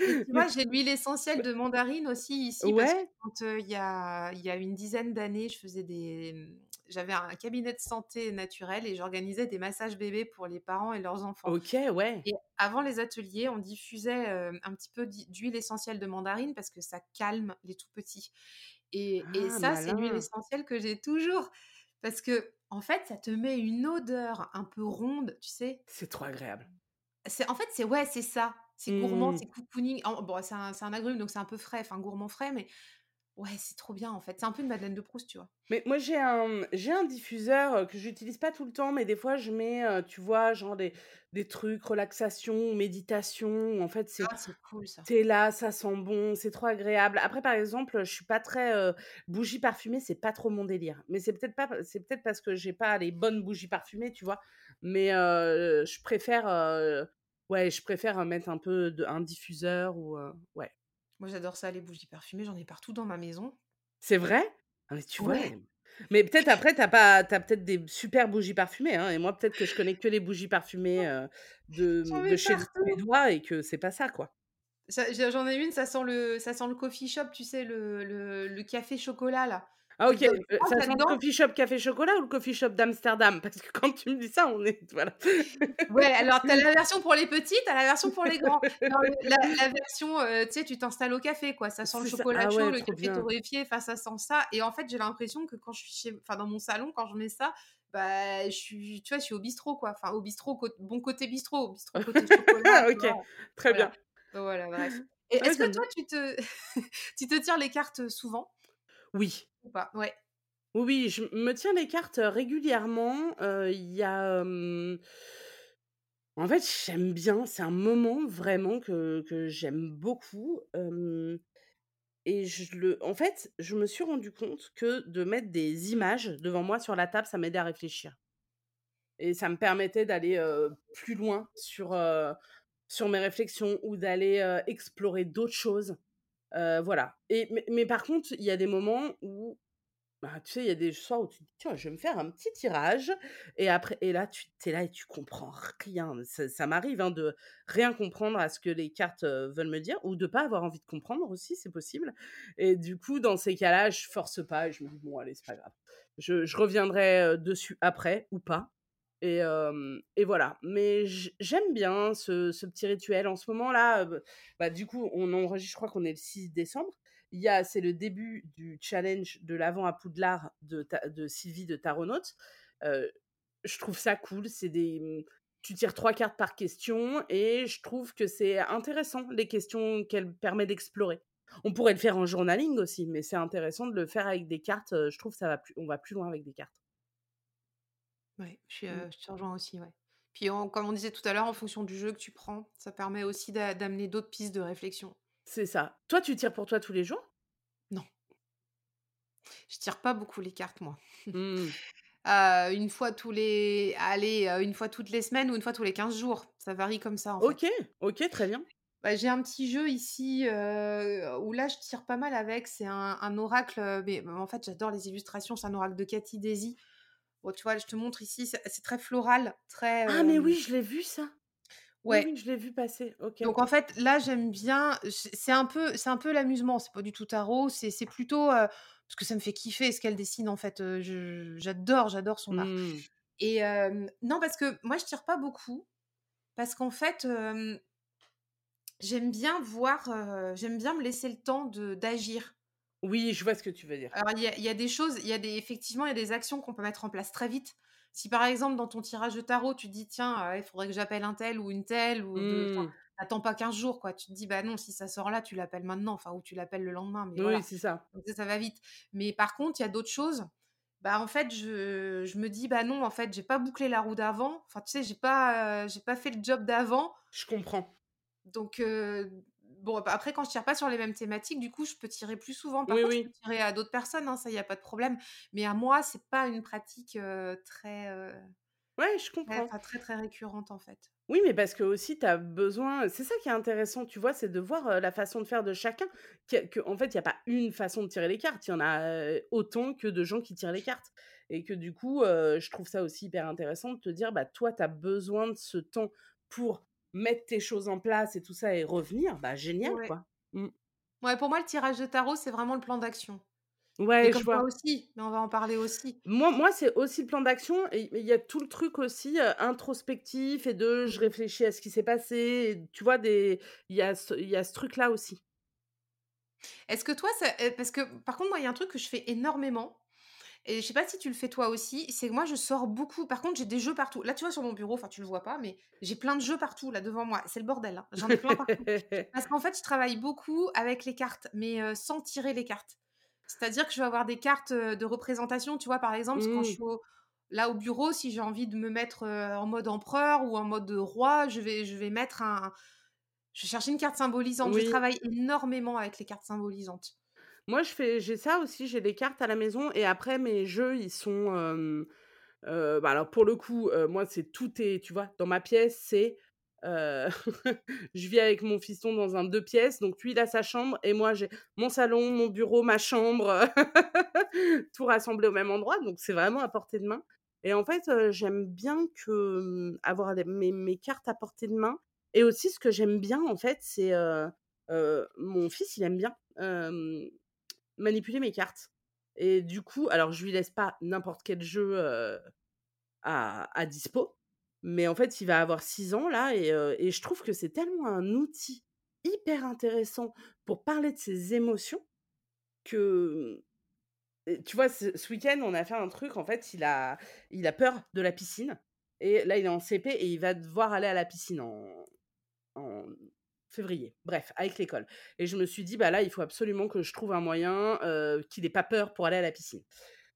Et tu vois, j'ai l'huile essentielle de mandarine aussi ici parce que Ouais. quand, heu, il y a y a une dizaine d'années, je faisais des, j'avais un cabinet de santé naturelle et j'organisais des massages bébés pour les parents et leurs enfants OK, ouais. et avant les ateliers, on diffusait, heu, un petit peu d'huile essentielle de mandarine parce que ça calme les tout petits et et Ah ça, c'est une huile malin! essentielle que j'ai toujours parce qu'en fait, ça te met une odeur un peu ronde, tu sais? C'est trop agréable. C'est en fait, c'est ouais, c'est ça, c'est gourmand, Mmh. c'est cocooning. En bon, c'est un c'est un agrume, donc c'est un peu frais, enfin gourmand frais, mais ouais, c'est trop bien, en fait. C'est un peu une Madeleine de Proust, tu vois? Mais moi j'ai un, j'ai un diffuseur, que j'utilise pas tout le temps, mais des fois je mets, tu vois, genre des des trucs relaxation, méditation, en fait c'est Ah, c'est cool ça. tu es là, ça sent bon, c'est trop agréable. Après, par exemple, je suis pas très, heu, bougies parfumées, c'est pas trop mon délire. Mais c'est peut-être pas c'est peut-être parce que j'ai pas les bonnes bougies parfumées, tu vois? Mais je préfère, ouais, je préfère, mettre un peu de un diffuseur ou ouais. Moi, j'adore ça, les bougies parfumées, j'en ai partout dans ma maison. C'est vrai? Ah mais tu vois, Ouais. mais peut-être après tu as peut-être des super bougies parfumées, hein et moi peut-être que je connais que les bougies parfumées, heu, de, de chez les. Suédois et que c'est pas ça, quoi. J'en ai une, ça sent le ça sent le coffee shop, tu sais, le le le café chocolat là. Ah OK, heu, tu ça sent le coffee shop café chocolat ou le coffee shop d'Amsterdam? Parce que quand tu me dis ça, on est voilà. Ouais, alors tu as la version pour les petits, tu as la version pour les grands. Non, la la version, heu, tu sais, tu t'installes au café, quoi, ça sent le C'est chocolat ah chaud, ouais, le café bien. torréfié, enfin, ça sent ça et en fait, j'ai l'impression que quand je suis chez enfin, dans mon salon, quand je mets ça, bah, je suis tu vois, je suis au bistrot, quoi, enfin, au bistrot, bon côté bistrot, bistrot côté chocolat, tu OK, vois? très Voilà, bien. voilà, bref est-ce que toi, tu te tu te tires les cartes, souvent? Oui. Ou pas? Ouais. Oui, oui, je me tiens les cartes, régulièrement, il y a, en fait, j'aime bien, c'est un moment vraiment que que j'aime beaucoup, et je le en fait, je me suis rendu compte que de mettre des images devant moi sur la table, ça m'aidait à réfléchir et ça me permettait d'aller, plus loin sur, mes réflexions ou d'aller, explorer d'autres choses. Heu, voilà et mais par contre, il y a des moments où, bah, tu sais, il y a des soirs où tu te dis: «Tiens, je vais me faire un petit tirage» et après et là, tu es là et tu comprends rien. Ça m'arrive, hein, de rien comprendre à ce que les cartes, veulent me dire ou de pas avoir envie de comprendre aussi, c'est possible et du coup, dans ces cas-là, je force pas et je me dis: «Bon allez, c'est pas grave. Je je reviendrai, dessus après ou pas» et voilà. Mais j'aime bien ce petit rituel. En ce moment-là, bah, du coup, on enregistre je crois qu'on est le 6 décembre. C'est le début du challenge de l'Avent à Poudlard de Sylvie de. Heu, je trouve ça cool. C'est des, mmh, tu tires 3 cartes par question et je trouve que c'est intéressant, les questions qu'elle permet d'explorer. On pourrait le faire en journaling aussi, mais c'est intéressant de le faire avec des cartes, je trouve ça va plus on va plus loin avec des cartes. Ouais, je suis, je te rejoins aussi, ouais. Puis en comme on disait tout à l'heure, en fonction du jeu que tu prends, ça permet aussi d'a d'amener d'autres pistes de réflexion. C'est ça. Toi, tu tires pour toi tous les jours? Non, je tire pas beaucoup les cartes moi. Mmh. Heu, une fois tous les allez, une fois toutes les semaines ou une fois tous les 15 jours. Ça varie comme ça, en OK, fait. OK, très bien. Bah, j'ai un petit jeu ici, où là je tire pas mal avec, c'est un un oracle, mais en fait j'adore les illustrations, c'est un oracle de Cathy Daisy. Bon, tu vois, je te montre ici, c'est très floral, très, Ah mais oui, je l'ai vu ça. Oui, ouais. oui, je l'ai vu passer. OK. Donc en fait, là, j'aime bien, c'est un peu c'est un peu l'amusement, c'est pas du tout tarot, c'est c'est plutôt, parce que ça me fait kiffer ce qu'elle dessine en fait, je j'adore, j'adore son art Mmh. et non parce que moi je tire pas beaucoup, parce qu'en fait, j'aime bien voir, j'aime bien me laisser le temps de d'agir. Oui, je vois ce que tu veux dire. Alors il y a il y a des choses, il y a des effectivement, il y a des actions qu'on peut mettre en place très vite. Si par exemple dans ton tirage de tarot, tu te dis: «Tiens, heu, il faudrait que j'appelle un tel ou une telle» ou de enfin, Mmh. tu pas 15 jours quoi. Tu te dis: «Bah non, si ça sort là, tu l'appelles maintenant», enfin ou tu l'appelles le lendemain, mais Oui, voilà. c'est ça. Donc ça, ça va vite. Mais par contre, il y a d'autres choses, bah, en fait, je je me dis: «Bah non, en fait, j'ai pas bouclé la roue d'avant». Enfin, tu sais, j'ai pas, heu, j'ai pas fait le job d'avant Je comprends. donc heu, bon, bah, après quand je tire pas sur les mêmes thématiques, du coup, je peux tirer plus souvent. Par Oui, contre, je peux oui. tirer à d'autres personnes, hein, ça, il y a pas de problème. Mais à moi, c'est pas une pratique, très, heu, Ouais, je très comprends. enfin, très, très récurrente, en fait. Oui, mais parce que aussi tu as besoin c'est ça qui est intéressant, tu vois? C'est de voir, la façon de faire de chacun. Que qu'en fait, il y a pas une façon de tirer les cartes, il y en a, autant que de gens qui tirent les cartes et que du coup, je trouve ça aussi hyper intéressant de te dire, bah, toi, tu as besoin de ce temps pour mettre tes choses en place et tout ça et revenir, bah, génial, Ouais. quoi. Mmh. Ouais, pour moi, le tirage de tarot, c'est vraiment le plan d'action. Ouais, je comme toi vois. aussi, mais on va en parler aussi. Moi moi, c'est aussi le plan d'action il y a tout le truc aussi, heu, introspectif et de je réfléchis à ce qui s'est passé et tu vois? Des il y a ce il y a ce truc-là aussi. Est-ce que toi, ça heu, parce que par contre, moi, il y a un truc que je fais énormément et je sais pas si tu le fais toi aussi, c'est que moi, je sors beaucoup. Par contre, j'ai des jeux partout. Là, tu vois, sur mon bureau, enfin, tu le vois pas, mais j'ai plein de jeux partout, là, devant moi. C'est le bordel, hein. J'en ai plein partout. Parce qu'en fait, je travaille beaucoup avec les cartes, mais sans tirer les cartes. C'est-à-dire que je vais avoir des cartes, de représentation, tu vois? Par exemple, quand je Mmh. suis au là, au bureau, si j'ai envie de me mettre, en mode empereur ou en mode, roi, je vais je vais mettre un je vais chercher une carte symbolisante. Je travaille énormément avec les cartes symbolisantes. Moi, je fais j'ai ça aussi, j'ai des cartes à la maison et après mes jeux, ils sont, hem, heu, bah, alors pour le coup, heu, moi, c'est tout est tu vois? Dans ma pièce, c'est, je vis avec mon fiston dans un 2 pièces, donc lui, il a sa chambre et moi, j'ai mon salon, mon bureau, ma chambre, tout rassemblé au même endroit, donc c'est vraiment à portée de main et en fait, j'aime bien que, mmh, avoir mes mes cartes à portée de main et aussi ce que j'aime bien, en fait, c'est, mon fils, il aime bien, Manipuler mes cartes et du coup alors je lui laisse pas n'importe quel jeu, à à dispo, mais en fait, il va avoir 6 ans là et et je trouve que c'est tellement un outil hyper intéressant pour parler de ses émotions que, tu vois, ce week-end, on a fait un truc, en fait, il a il a peur de la piscine et là, il est en CP et il va devoir aller à la piscine en février, bref, avec l'école et je me suis dit: «Bah, là, il faut absolument que je trouve un moyen, qu'il ait pas peur pour aller à la piscine».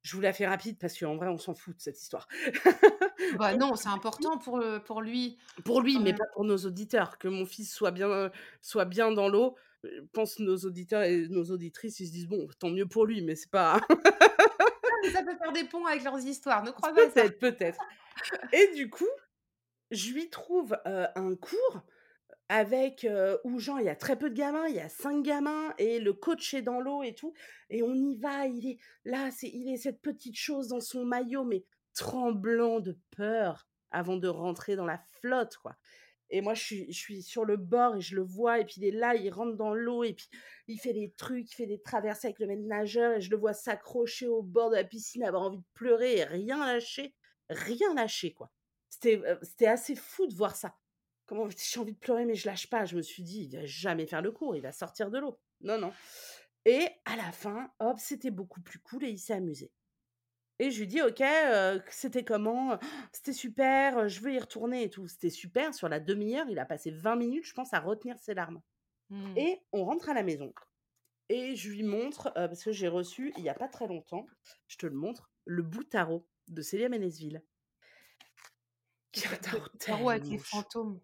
Je vous la fais rapide parce qu'en vrai, on s'en fout de cette histoire. Bah, non, c'est important pour, pour lui, pour lui, mais pas pour nos auditeurs, que mon fils soit bien, soit bien dans l'eau, je pense nos auditeurs et nos auditrices, ils se disent: «Bon, tant mieux pour lui», mais c'est pas Ah, ça peut faire des ponts avec leurs histoires, ne crois pas peut-être, peut-être et du coup, je lui trouve, un cours avec, heu, où genre il y a très peu de gamins, il y a 5 gamins et le coach est dans l'eau et tout et on y va, il est là, c'est il est cette petite chose dans son maillot, mais tremblant de peur avant de rentrer dans la flotte, quoi et moi je suis je suis sur le bord et je le vois et puis il est là, il rentre dans l'eau et puis il fait des trucs, il fait des traversées avec le maître nageur et je le vois s'accrocher au bord de la piscine, avoir envie de pleurer et rien lâcher, rien lâcher, quoi. C'était, c'était assez fou de voir ça. Comment j'ai envie de pleurer, mais je lâche pas. Je me suis dit: «Il va jamais faire le cours, il va sortir de l'eau». Non, non et à la fin, hop, c'était beaucoup plus cool et il s'est amusé et je lui dis: «OK, heu, c'était comment?» «C'était super, je veux y retourner et tout». C'était super, sur la demi-heure, il a passé 20 minutes, je pense, à retenir ses larmes Mmh. et on rentre à la maison et je lui montre, heu, parce que j'ai reçu, il y a pas très longtemps, je te le montre, le bout tarot de Célia un tarot tarot avec les fantômes?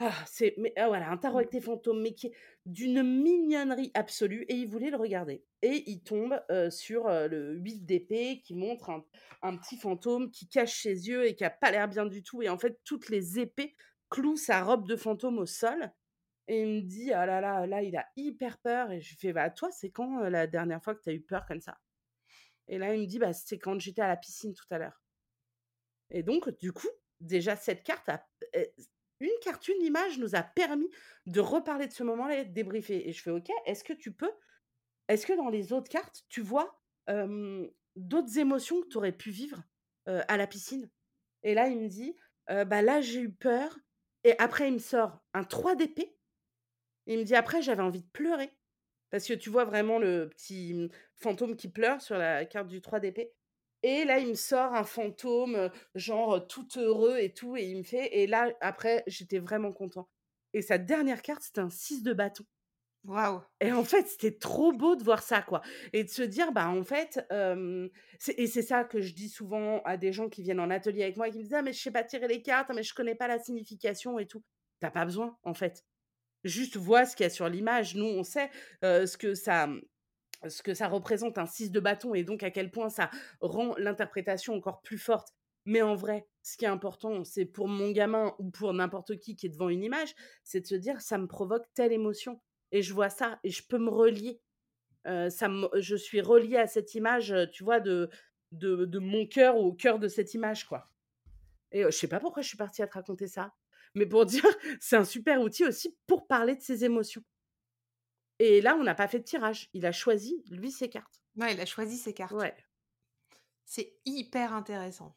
Ah, c'est mais ah voilà, un tarot Mmh. avec des fantômes, mais qui est d'une mignonnerie absolue et il voulait le regarder et il tombe, sur, le 8 d'épée qui montre un un petit fantôme qui cache ses yeux et qui a pas l'air bien du tout et en fait, toutes les épées clouent sa robe de fantôme au sol et il me dit: «Ah là là, là, il a hyper peur» et je lui fais: «Bah, toi, c'est quand, la dernière fois que tu as eu peur comme ça?» et là, il me dit: «Bah, c'était quand j'étais à la piscine tout à l'heure». Et donc, du coup, déjà cette carte a heu, une carte, une image nous a permis de reparler de ce moment-là et de débriefer et je fais: «OK, est-ce que tu peux est-ce que dans les autres cartes, tu vois, d'autres émotions que tu aurais pu vivre, à la piscine?» et là, il me dit: «Heu, bah, là, j'ai eu peur» et après il me sort un 3 d'épée. Il me dit: «Après, j'avais envie de pleurer». Parce que tu vois vraiment le petit, mmh, fantôme qui pleure sur la carte du 3 d'épée et là, il me sort un fantôme, genre, tout heureux et tout et il me fait et là, après, j'étais vraiment content et sa dernière carte, c'était un 6 de bâton Waouh! et en fait, c'était trop beau de voir ça, quoi et de se dire, bah, en fait, et c'est ça que je dis souvent à des gens qui viennent en atelier avec moi et qui me disent: «Ah mais je sais pas tirer les cartes, ah mais je connais pas la signification et tout». Tu as pas besoin, en fait. Juste vois ce qu'il y a sur l'image. Nous, on sait, ce que ça, mmh, ce que ça représente un 6 de bâton et donc à quel point ça rend l'interprétation encore plus forte. Mais en vrai, ce qui est important, c'est pour mon gamin ou pour n'importe qui qui est devant une image, c'est de se dire: «Ça me provoque telle émotion et je vois ça et je peux me relier». Heu, ça je suis reliée à cette image, heu, tu vois, de mon cœur au cœur de cette image, quoi et je sais pas pourquoi je suis partie à te raconter ça, mais pour dire, c'est un super outil aussi pour parler de ses émotions et là, on n'a pas fait de tirage. Il a choisi, lui, ses cartes. Ouais, il a choisi ses cartes. Ouais. C'est hyper intéressant.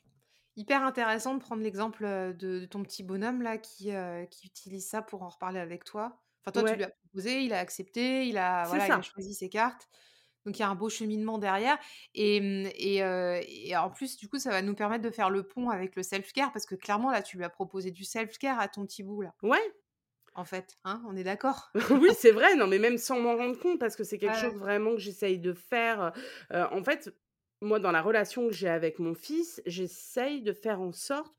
Hyper intéressant de prendre l'exemple, de de ton petit bonhomme là qui, qui utilise ça pour en reparler avec toi. Enfin, toi, tu lui as proposé, il a accepté, il a c'est voilà, il a ça. choisi ses cartes. Donc il y a un beau cheminement derrière et mmh et en plus, du coup, ça va nous permettre de faire le pont avec le self-care parce que clairement, là, tu lui as proposé du self-care à ton petit bout là, Ouais, en fait, hein? On est d'accord? oui, c'est vrai. Non, mais même sans m'en rendre compte parce que c'est quelque chose vraiment que j'essaye de faire, en fait, moi, dans la relation que j'ai avec mon fils, j'essaye de faire en sorte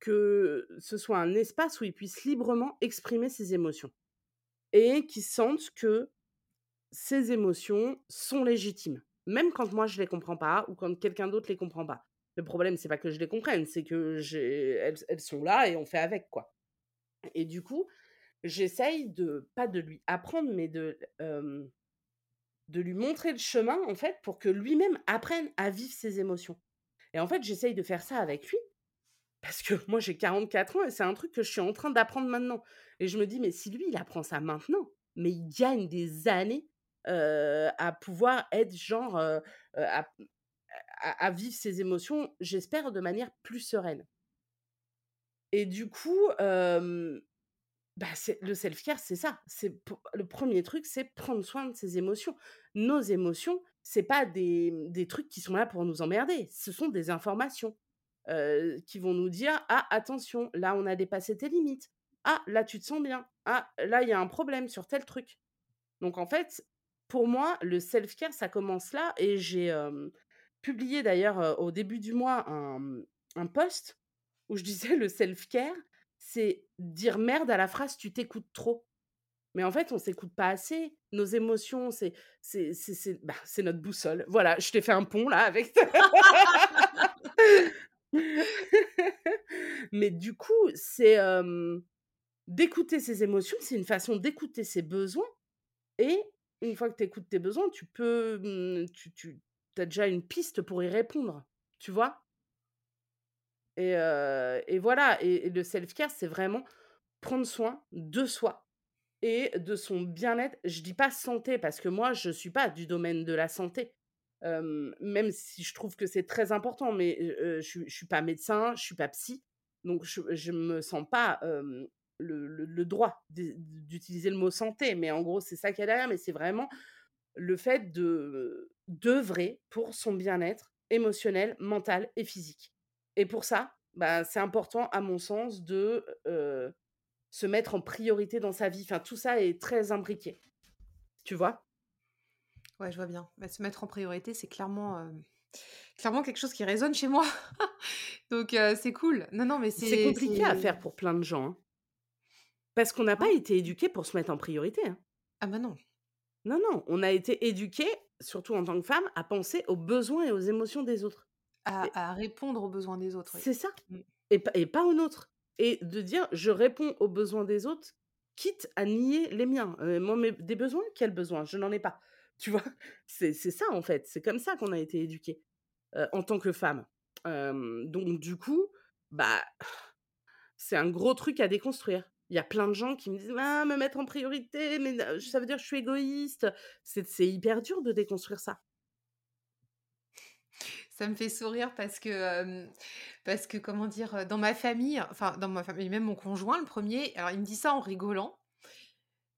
que ce soit un espace où il puisse librement exprimer ses émotions et qu'il sente que Ses émotions sont légitimes, même quand moi je les comprends pas ou quand quelqu'un d'autre les comprend pas. Le problème, c'est pas que je les comprenne, c'est que elles elles sont là et on fait avec, quoi et du coup, j'essaye de pas de lui apprendre, mais de, de lui montrer le chemin, en fait, pour que lui-même apprenne à vivre ses émotions. Et en fait, j'essaye de faire ça avec lui parce que moi j'ai 44 ans et c'est un truc que je suis en train d'apprendre maintenant. Et je me dis: «Mais si lui, il apprend ça maintenant, mais il gagne des années, à pouvoir être genre, à à à vivre ses émotions, j'espère de manière plus sereine» et du coup, bah, le self-care, c'est ça. C'est le premier truc, c'est prendre soin de ses émotions. Nos émotions, c'est pas des, mmh, trucs qui sont là pour nous emmerder, ce sont des informations, qui vont nous dire: «Ah attention, là on a dépassé tes limites. Ah là tu te sens bien. Ah là il y a un problème sur tel truc». Donc en fait, pour moi, le self-care, ça commence là et j'ai, publié d'ailleurs, au début du mois un, mmh, un post où je disais: «Le self-care, c'est dire merde à la phrase "tu t'écoutes trop"». Mais en fait, on s'écoute pas assez. Nos émotions, c'est c'est bah, notre boussole. Voilà, je t'ai fait un pont là avec Mais du coup, c'est, d'écouter ses émotions, c'est une façon d'écouter ses besoins et une fois que tu écoutes tes besoins, tu peux, mmh, tu tu as déjà une piste pour y répondre, tu vois? Et heu et voilà et le self-care, c'est vraiment prendre soin de soi et de son bien-être. Je dis pas santé parce que moi, je suis pas du domaine de la santé, même si je trouve que c'est très important, mais je je suis pas médecin, je suis pas psy, donc je je me sens pas, le le droit d'utiliser le mot santé, mais en gros, c'est ça qu'il y a derrière, mais c'est vraiment le fait de d'œuvrer pour son bien-être émotionnel, mental et physique et pour ça, bah, c'est important à mon sens de, se mettre en priorité dans sa vie. Enfin, tout ça est très imbriqué. Tu vois? Ouais, je vois bien. Bah, se mettre en priorité, c'est clairement, quelque chose qui résonne chez moi. Donc c'est cool. Non, non, mais C'est compliqué à faire pour plein de gens, hein. Parce qu'on n'a pas été éduqués pour se mettre en priorité, hein. Ah bah non. Non, non, on a été éduqués, surtout en tant que femme, à penser aux besoins et aux émotions des autres À à répondre aux besoins des autres, oui. c'est ça Mmh. et pas et pas aux nôtres et de dire: «Je réponds aux besoins des autres, quitte à nier les miens». Heu, moi, mes des besoins? Quels besoins? Je n'en ai pas. Tu vois? C'est ça, en fait, c'est comme ça qu'on a été éduqués, heu, en tant que femme. Donc du coup, bah, c'est un gros truc à déconstruire. Il y a plein de gens qui me disent: «Ah, me mettre en priorité, mais n ça veut dire que je suis égoïste». C'est c'est hyper dur de déconstruire ça. Ça me fait sourire parce que, parce que comment dire? Dans ma famille, enfin dans ma famille, même mon conjoint le premier, alors il me dit ça en rigolant.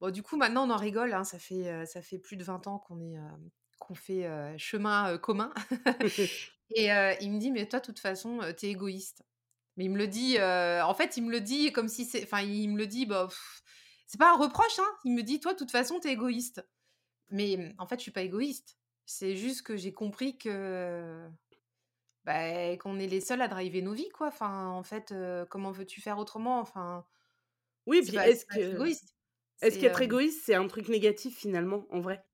Bon du coup maintenant on en rigole, hein, ça fait, ça fait plus de 20 ans qu'on est, qu'on fait, chemin, commun et il me dit: «Mais toi de toute façon, heu, tu es égoïste». Mais il me le dit, en fait il me le dit comme si c'est enfin il me le dit, bah, c'est pas un reproche, hein. Il me dit: «Toi de toute façon tu es égoïste». Mais, mmh, en fait je suis pas égoïste. C'est juste que j'ai compris que Bah, qu'on est les seuls à driver nos vies, quoi. Enfin, en fait, comment veux-tu faire autrement? Enfin, Oui, puis est-ce c'est pas être que égoïste. est-ce C'est, qu'être égoïste, c'est un truc négatif finalement, en vrai?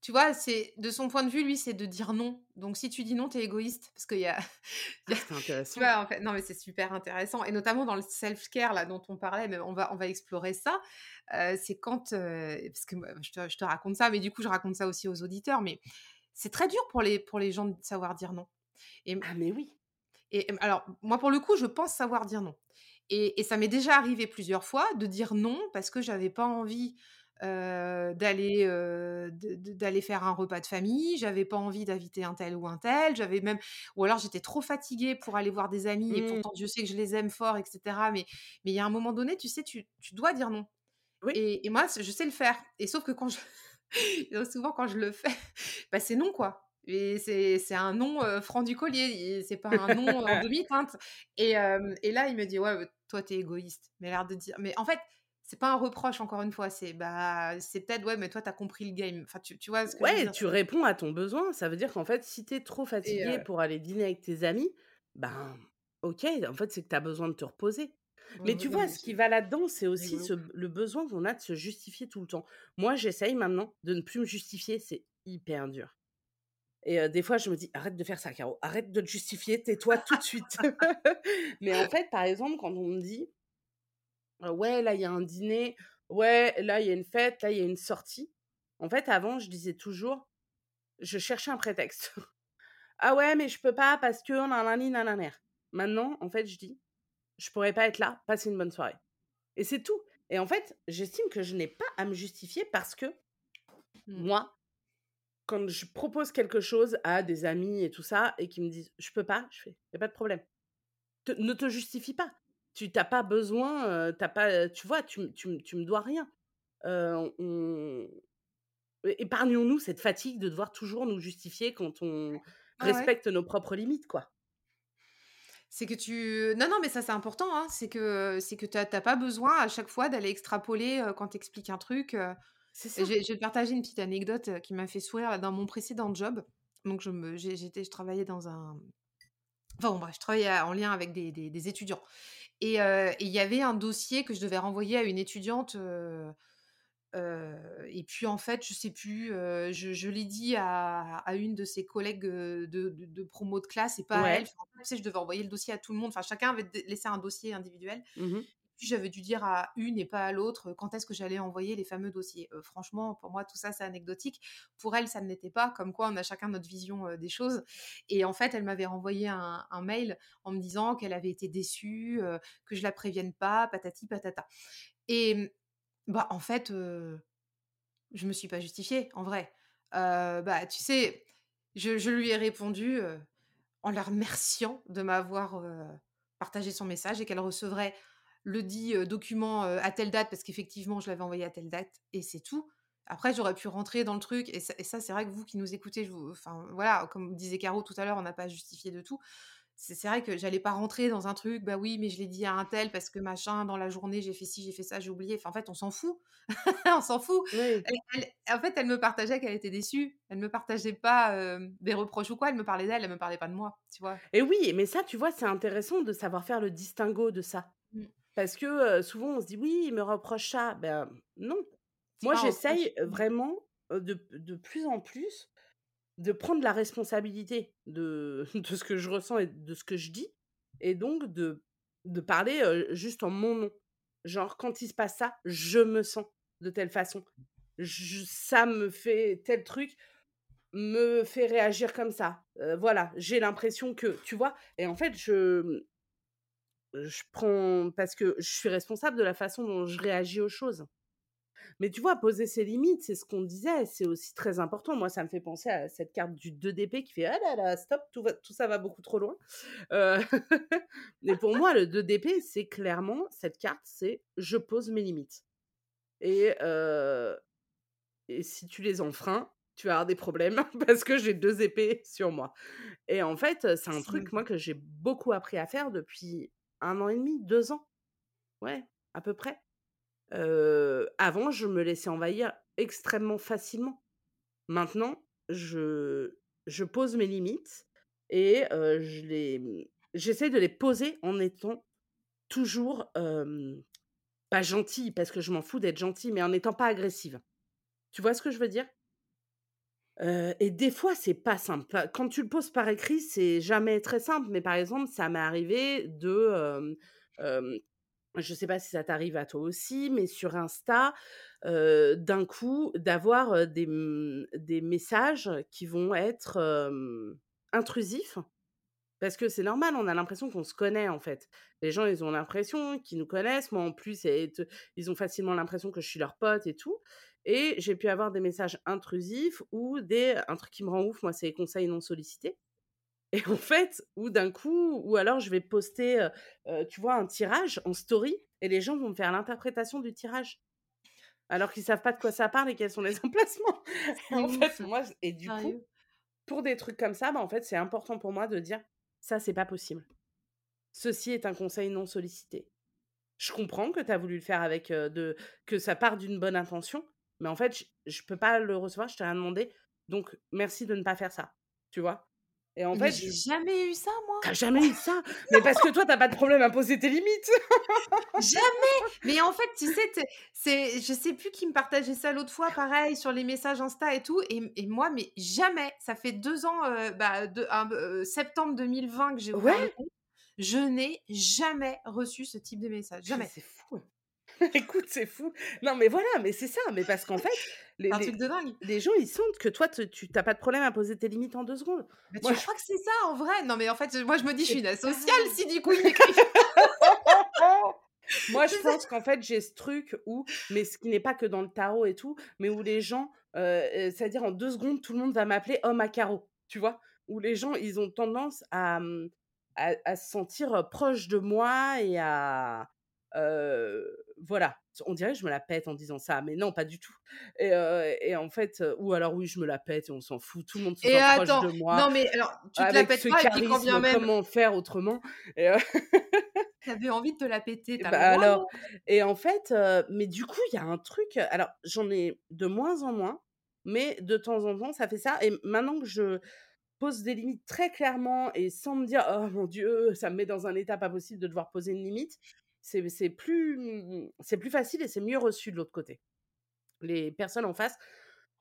tu vois, c'est de son point de vue, lui, c'est de dire non. Donc si tu dis non, tu es égoïste parce qu'il y a Ah, c'est tu intéressant. vois, en fait non, mais c'est super intéressant et notamment dans le self-care, là, dont on parlait, mais on va on va explorer ça. C'est quand, parce que moi, je te je te raconte ça, mais du coup, je raconte ça aussi aux auditeurs, mais c'est très dur pour les pour les gens de savoir dire non et Ah mais oui. Et alors, moi, pour le coup, je pense savoir dire non. Et et ça m'est déjà arrivé plusieurs fois de dire non parce que j'avais pas envie, d'aller, d'aller faire un repas de famille, j'avais pas envie d'inviter un tel ou un tel, j'avais même ou alors j'étais trop fatiguée pour aller voir des amis et Mmh. pourtant Dieu sait que je les aime fort et cetera, mais mais il y a un moment donné, tu sais, tu tu dois dire non. Oui. Et et moi, je sais le faire et sauf que quand je souvent quand je le fais, bah, c'est non, quoi. Et c'est un non, heu, franc du collier c'est pas un non en demi-teinte et là, il me dit: «Ouais, toi, tu es égoïste». Mais l'air de dire mais en fait, c'est pas un reproche encore une fois, c'est bah, c'est peut-être: «Ouais, mais toi, tu as compris le game». Enfin, tu tu vois ce que je veux Ouais, dire? tu réponds à ton besoin. Ça veut dire qu'en fait, si tu es trop fatigué pour aller dîner avec tes amis, ben, OK, en fait, c'est que tu as besoin de te reposer. ouais, Mais ouais, tu vois, ce qui va là-dedans, c'est aussi ce le besoin qu'on a de se justifier tout le temps. Moi, j'essaye maintenant de ne plus me justifier, c'est hyper dur. Et des fois, je me dis: «Arrête de faire ça, Caro, arrête de te justifier, tais-toi tout de suite». Mais en fait, par exemple, quand on me dit: «Heu, ouais, là, il y a un dîner, ouais, là, il y a une fête, là, il y a une sortie». En fait, avant, je disais toujours je cherchais un prétexte. «Ah ouais, mais je peux pas parce que nanani nananer». Maintenant, en fait, je dis: «Je pourrais pas être là, passez une bonne soirée» et c'est tout et en fait, j'estime que je n'ai pas à me justifier parce que Mmh. moi, quand je propose quelque chose à des amis et tout ça et qu'ils me disent: «Je peux pas», je fais: «Il y a pas de problème. Te ne te justifie pas. Tu tu pas besoin, tu pas, tu vois, tu tu me dois rien». On épargnons-nous cette fatigue de devoir toujours nous justifier quand on ouais. respecte nos propres limites, quoi. C'est que tu non, non, mais ça, c'est important, hein. C'est que c'est que pas besoin à chaque fois d'aller extrapoler, heu, quand tu expliques un truc, ça. je vais je vais partager une petite anecdote, heu, qui m'a fait sourire dans mon précédent job. Donc je me j'ai j'étais je travaillais dans un enfin bon bref, je travaillais en lien avec des des des étudiants et heu et il y avait un dossier que je devais renvoyer à une étudiante, heu et puis en fait, je sais plus, je je l'ai dit à à une de ses collègues, de de de promo de classe et pas à elle. Ouais. Enfin, en fait, je devais envoyer le dossier à tout le monde. Enfin, chacun avait laissé un dossier individuel Mmh puis j'avais dû dire à une et pas à l'autre quand est-ce que j'allais envoyer les fameux dossiers. franchement, pour moi, tout ça, c'est anecdotique. Pour elle, ça ne l'était pas. Comme quoi, on a chacun notre vision des choses. Et en fait, elle m'avait renvoyé un, mail en me disant qu'elle avait été déçue, que je la prévienne pas, patati patata. Et bah, en fait, je me suis pas justifiée, en vrai. bah, tu sais, je, lui ai répondu en la remerciant de m'avoir partagé son message et qu'elle recevrait le dit document à telle date parce qu'effectivement je l'avais envoyé à telle date et c'est tout. Après j'aurais pu rentrer dans le truc et ça, c'est vrai que vous qui nous écoutez, je vous, enfin voilà, comme disait Caro tout à l'heure, on n'a pas justifié de tout c'est vrai que j'allais pas rentrer dans un truc, bah oui, mais je l'ai dit à un tel parce que machin, dans la journée, j'ai fait ci, j'ai fait ça, j'ai oublié. Enfin, en fait, on s'en fout. on s'en fout. en fait, elle me partageait qu'elle était déçue. Elle me partageait pas des reproches ou quoi. Elle me parlait d'elle, elle me parlait pas de moi, tu vois? Et oui, mais ça, tu vois, c'est intéressant de savoir faire le distinguo de ça. Mmh. Parce que souvent, on se dit, oui, il me reproche ça. Ben non. Moi, j'essaye mmh. vraiment de, de plus en plus de prendre la responsabilité de, de ce que je ressens et de ce que je dis, et donc de, de parler juste en mon nom. Genre, quand il se passe ça, je me sens de telle façon. ça me fait tel truc, me fait réagir comme ça. voilà, j'ai l'impression que, tu vois, et en fait, je, je prends, parce que je suis responsable de la façon dont je réagis aux choses. Mais tu vois, poser ses limites, c'est ce qu'on disait, c'est aussi très important. Moi, ça me fait penser à cette carte du 2DP qui fait Ah là là, stop, tout, tout ça va beaucoup trop loin. Euh... Mais pour moi, le 2DP, c'est clairement cette carte, c'est je pose mes limites. Et, euh... et si tu les enfreins, tu vas avoir des problèmes parce que j'ai deux épées sur moi. Et en fait, c'est un truc, moi, que j'ai beaucoup appris à faire depuis un an et demi, deux ans. Ouais, à peu près avant, je me laissais envahir extrêmement facilement. Maintenant, je, je pose mes limites et je les, mmh, j'essaie de les poser en étant toujours pas gentille, parce que je m'en fous d'être gentille, mais en n'étant pas agressive. Tu vois ce que je veux dire? Et des fois, c'est pas simple. Quand tu le poses par écrit, c'est jamais très simple. Mais par exemple, ça m'est arrivé de je ne sais pas si ça t'arrive à toi aussi, mais sur Insta, d'un coup, d'avoir des, mmh, des messages qui vont être intrusifs. Parce que c'est normal, on a l'impression qu'on se connaît en fait. Les gens, ils ont l'impression qu'ils nous connaissent. Moi, en plus, ils ont facilement l'impression que je suis leur pote et tout. Et j'ai pu avoir des messages intrusifs ou des, un truc qui me rend ouf, moi, c'est les conseils non sollicités. Et en fait, ou d'un coup, ou alors je vais poster, tu vois, un tirage en story et les gens vont me faire l'interprétation du tirage. Alors qu'ils savent pas de quoi ça parle et quels sont les emplacements. en fait, moi, et du coup, pour des trucs comme ça, bah, en fait, c'est important pour moi de dire ça, c'est pas possible. Ceci est un conseil non sollicité. Je comprends que tu as voulu le faire avec de que ça part d'une bonne intention, mais en fait, je, je peux pas le recevoir, je t'ai rien demandé. Donc, merci de ne pas faire ça. Tu vois? Et en fait, j'ai jamais eu ça, moi. T'as jamais eu ça? Mais parce que toi, t'as pas de problème à poser tes limites. jamais. Mais en fait, tu sais, c'est, je sais plus qui me partageait ça l'autre fois, pareil sur les messages Insta et tout. Et, moi, mais jamais. Ça fait deux ans, euh, bah, de, euh, septembre 2020 que j'ai ouvert. Je n'ai jamais reçu ce type de message. Jamais. C'est fou. Écoute, c'est fou. Non, mais voilà, mais c'est ça. Mais parce qu'en fait, les, un truc de dingue. les gens, ils sentent que toi, tu n'as pas de problème à poser tes limites en deux secondes. Mais moi, tu je crois que c'est ça en vrai? Non, mais en fait, moi, je me dis, je suis une asociale si du coup, il Moi, je pense qu'en fait, j'ai ce truc où, mais ce qui n'est pas que dans le tarot et tout, mais où les gens, euh, c'est-à-dire en deux secondes, tout le monde va m'appeler homme à carreau, tu vois? Où les gens, ils ont tendance à, mmh, à, à se sentir proches de moi et à, voilà, on dirait que je me la pète en disant ça, mais non, pas du tout. Et, en fait, ou alors oui, je me la pète et on s'en fout, tout le monde se sent proche de moi. Non, mais alors, tu te la pètes pas et puis quand bien même. Comment faire autrement et T'avais envie de te la péter, bah, alors, et en fait, mais du coup, il y a un truc. Alors, j'en ai de moins en moins, mais de temps en temps, ça fait ça. Et maintenant que je pose des limites très clairement et sans me dire, oh mon Dieu, ça me met dans un état pas possible de devoir poser une limite, c'est plus, plus facile et c'est mieux reçu de l'autre côté. Les personnes en face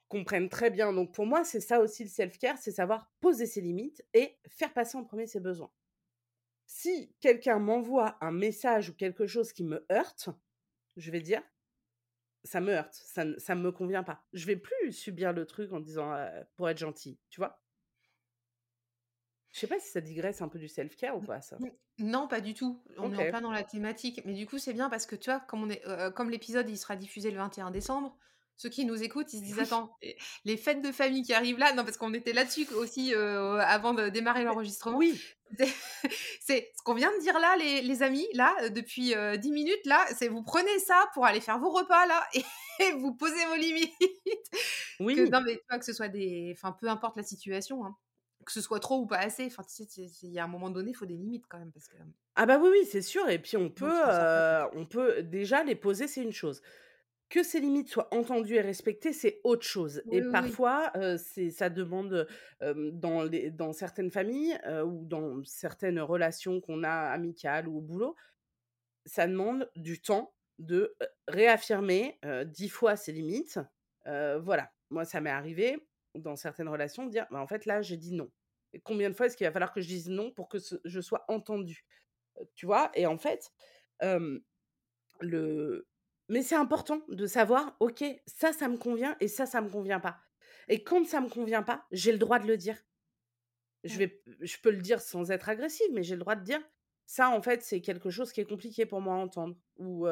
comprennent très bien. Donc pour moi, c'est ça aussi le self-care, c'est savoir poser ses limites et faire passer en premier ses besoins. Si quelqu'un m'envoie un message ou quelque chose qui me heurte, je vais dire: «Ça me heurte, ça ne me convient pas». Je vais plus subir le truc en disant, pour être gentille, tu vois? Je sais pas si ça digresse un peu du self-care ou pas ça? Non, pas du tout. On est en plein dans la thématique. Mais du coup, c'est bien parce que tu vois, comme on est, heu, comme l'épisode, il sera diffusé le 21 décembre, ceux qui nous écoutent, ils se disent. «Attends, les fêtes de famille qui arrivent là» non, parce qu'on était là-dessus aussi, avant de démarrer l'enregistrement. Oui. C'est ce qu'on vient de dire là, les les amis, là, depuis, heu, 10 minutes là, c'est vous prenez ça pour aller faire vos repas là et vous posez vos limites. Que Oui. non, mais tu vois, que ce soit des enfin, peu importe la situation, hein, que ce soit trop ou pas assez, enfin, tu sais, il y a un moment donné, il faut des limites quand même parce que Ah bah, oui, oui, c'est sûr et puis on peut, on peut déjà les poser, c'est une chose. Que ces limites soient entendues et respectées, c'est autre chose et Oui, oui, oui. parfois, c'est ça demande, dans les dans certaines familles, ou dans certaines relations qu'on a amicales ou au boulot, ça demande du temps de, réaffirmer, 10 fois ses limites. Voilà. Moi, ça m'est arrivé dans certaines relations de dire: «Bah, en fait, là, j'ai dit non» combien de fois est-ce qu'il va falloir que je dise non pour que ce je sois entendue? Tu vois? Et en fait, le mais c'est important de savoir: «OK, ça, ça me convient et ça, ça me convient pas» et quand ça me convient pas, j'ai le droit de le dire. Je vais je peux le dire sans être agressive, mais j'ai le droit de dire: «Ça, en fait, c'est quelque chose qui est compliqué pour moi à entendre» ou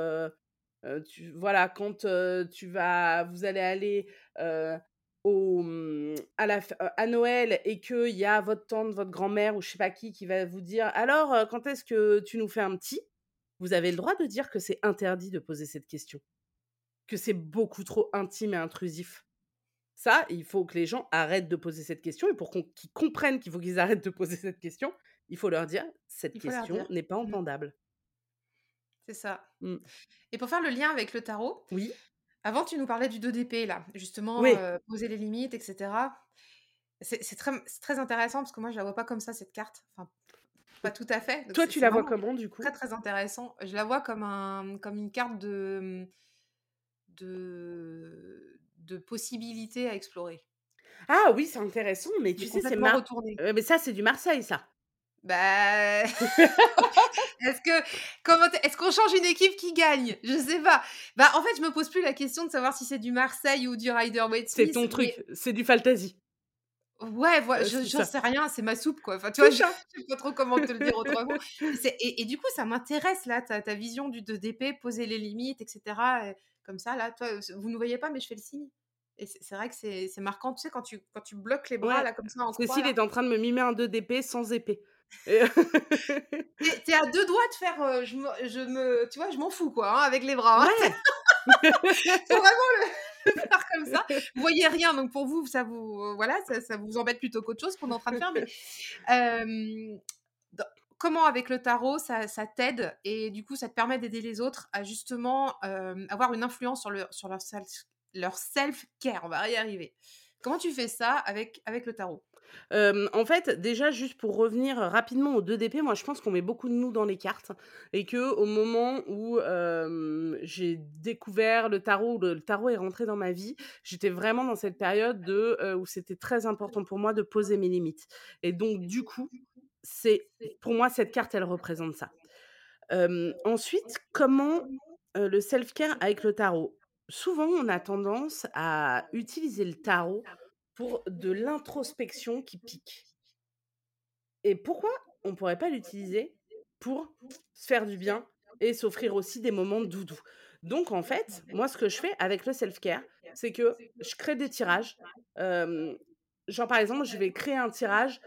tu voilà, quand, tu vas vous allez aller, au, mmh, à la à Noël et qu'il y a votre tante, votre grand-mère ou je sais pas qui, qui va vous dire: «Alors, quand est-ce que tu nous fais un petit?» vous avez le droit de dire que c'est interdit de poser cette question, que c'est beaucoup trop intime et intrusif. Ça, il faut que les gens arrêtent de poser cette question et pour qu'on qu'ils comprennent qu'il faut qu'ils arrêtent de poser cette question, il faut leur dire: «Cette dire. question n'est pas Mmh. entendable». C'est ça. Mmh. Et pour faire le lien avec le tarot, Oui. Avant tu nous parlais du 2 d'épée là, justement, Oui. heu, poser les limites et cetera. C'est c'est très c'est très intéressant parce que moi je la vois pas comme ça cette carte, enfin, pas tout à fait, donc Toi, c'est tu c'est la vois vraiment comment du très, coup? très intéressant. Je la vois comme un comme une carte de, de de possibilités à explorer. Ah oui, c'est intéressant, mais tu sais, c'est complètement mar retournée. heu, mais ça, c'est du Marseille, ça. Bah, est-ce que comment est-ce qu'on change une équipe qui gagne? Je sais pas. Bah, en fait, je me pose plus la question de savoir si c'est du Marseille ou du C'est Rider-Waite-Smith, ton mais truc, c'est du Fantasy. Ouais, voi Heu, je c'est j'en sais rien, c'est ma soupe, quoi. Enfin, tu vois, C'est je je sais pas trop comment te le dire autrement. C'est et et du coup, ça m'intéresse là, ta ta vision du 2 d'épée, poser les limites et cetera, et comme ça là, toi, vous nous voyez pas, mais je fais le signe et c'est c'est vrai que c'est c'est marquant, tu sais, quand tu quand tu bloques les bras Ouais, là, comme ça, en Cécile est en train de me mimer un 2 d'épée sans épée et Tu es tu es à 2 doigts de faire, je me je me tu vois, je m'en fous quoi, hein, avec les bras, hein. Ouais. Faut vraiment le le faire comme ça. Vous voyez rien, donc pour vous, ça vous voilà, ça ça vous embête plutôt qu'autre chose qu'on est en train de faire, mais comment avec le tarot ça ça t'aide et du coup, ça te permet d'aider les autres à justement, avoir une influence sur le sur leur self leur self-care, on va y arriver. Comment tu fais ça avec avec le tarot? En fait, déjà, juste pour revenir rapidement aux 2 d'épée, moi, je pense qu'on met beaucoup de nous dans les cartes et qu'au moment où, j'ai découvert le tarot, le le tarot est rentré dans ma vie, j'étais vraiment dans cette période où c'était très important pour moi de poser mes limites et donc du coup, c'est pour moi, cette carte, elle représente ça. Ensuite, comment, le self-care avec le tarot? Souvent, on a tendance à utiliser le tarot pour de l'introspection qui pique. Et pourquoi on pourrait pas l'utiliser pour se faire du bien et s'offrir aussi des moments doudou? Donc en fait, moi, ce que je fais avec le self-care, c'est que je crée des tirages, hem, genre, par exemple, je vais créer un tirage,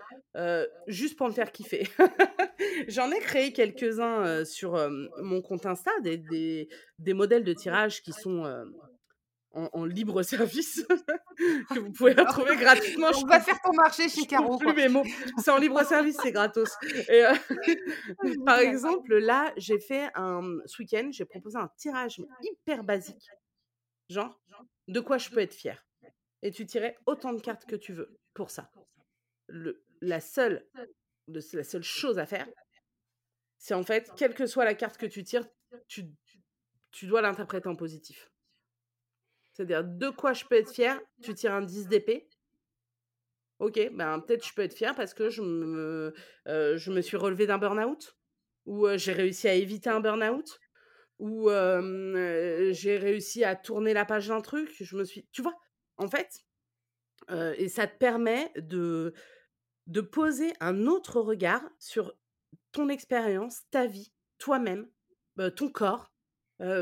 juste pour me faire kiffer. J'en ai créé quelques-uns, sur, mon compte Insta, des des des modèles de tirages qui sont, en en libre service, que vous pouvez retrouver gratuitement. Je Donc va faire ton marché je chez Caro, plus mes mots. C'est en libre service, c'est gratos et Ah par exemple, là, j'ai fait un, ce week-end, j'ai proposé un tirage, hyper basique, genre: «De quoi je peux être fière?» et tu tirais autant de cartes que tu veux pour ça. Le la seule de la seule chose à faire c'est en fait, quelle que soit la carte que tu tires, tu tu dois l'interpréter en positif. C'est-à-dire: «De quoi je peux être fière?» tu tires un 10 d'épée OK, ben, peut-être je peux être fière parce que je me suis relevée d'un burn-out. où j'ai réussi à éviter un burn-out, où j'ai réussi à tourner la page d'un truc. Je me suis, tu vois, en fait, et ça te permet de de poser un autre regard sur ton expérience, ta vie, toi-même, ton corps,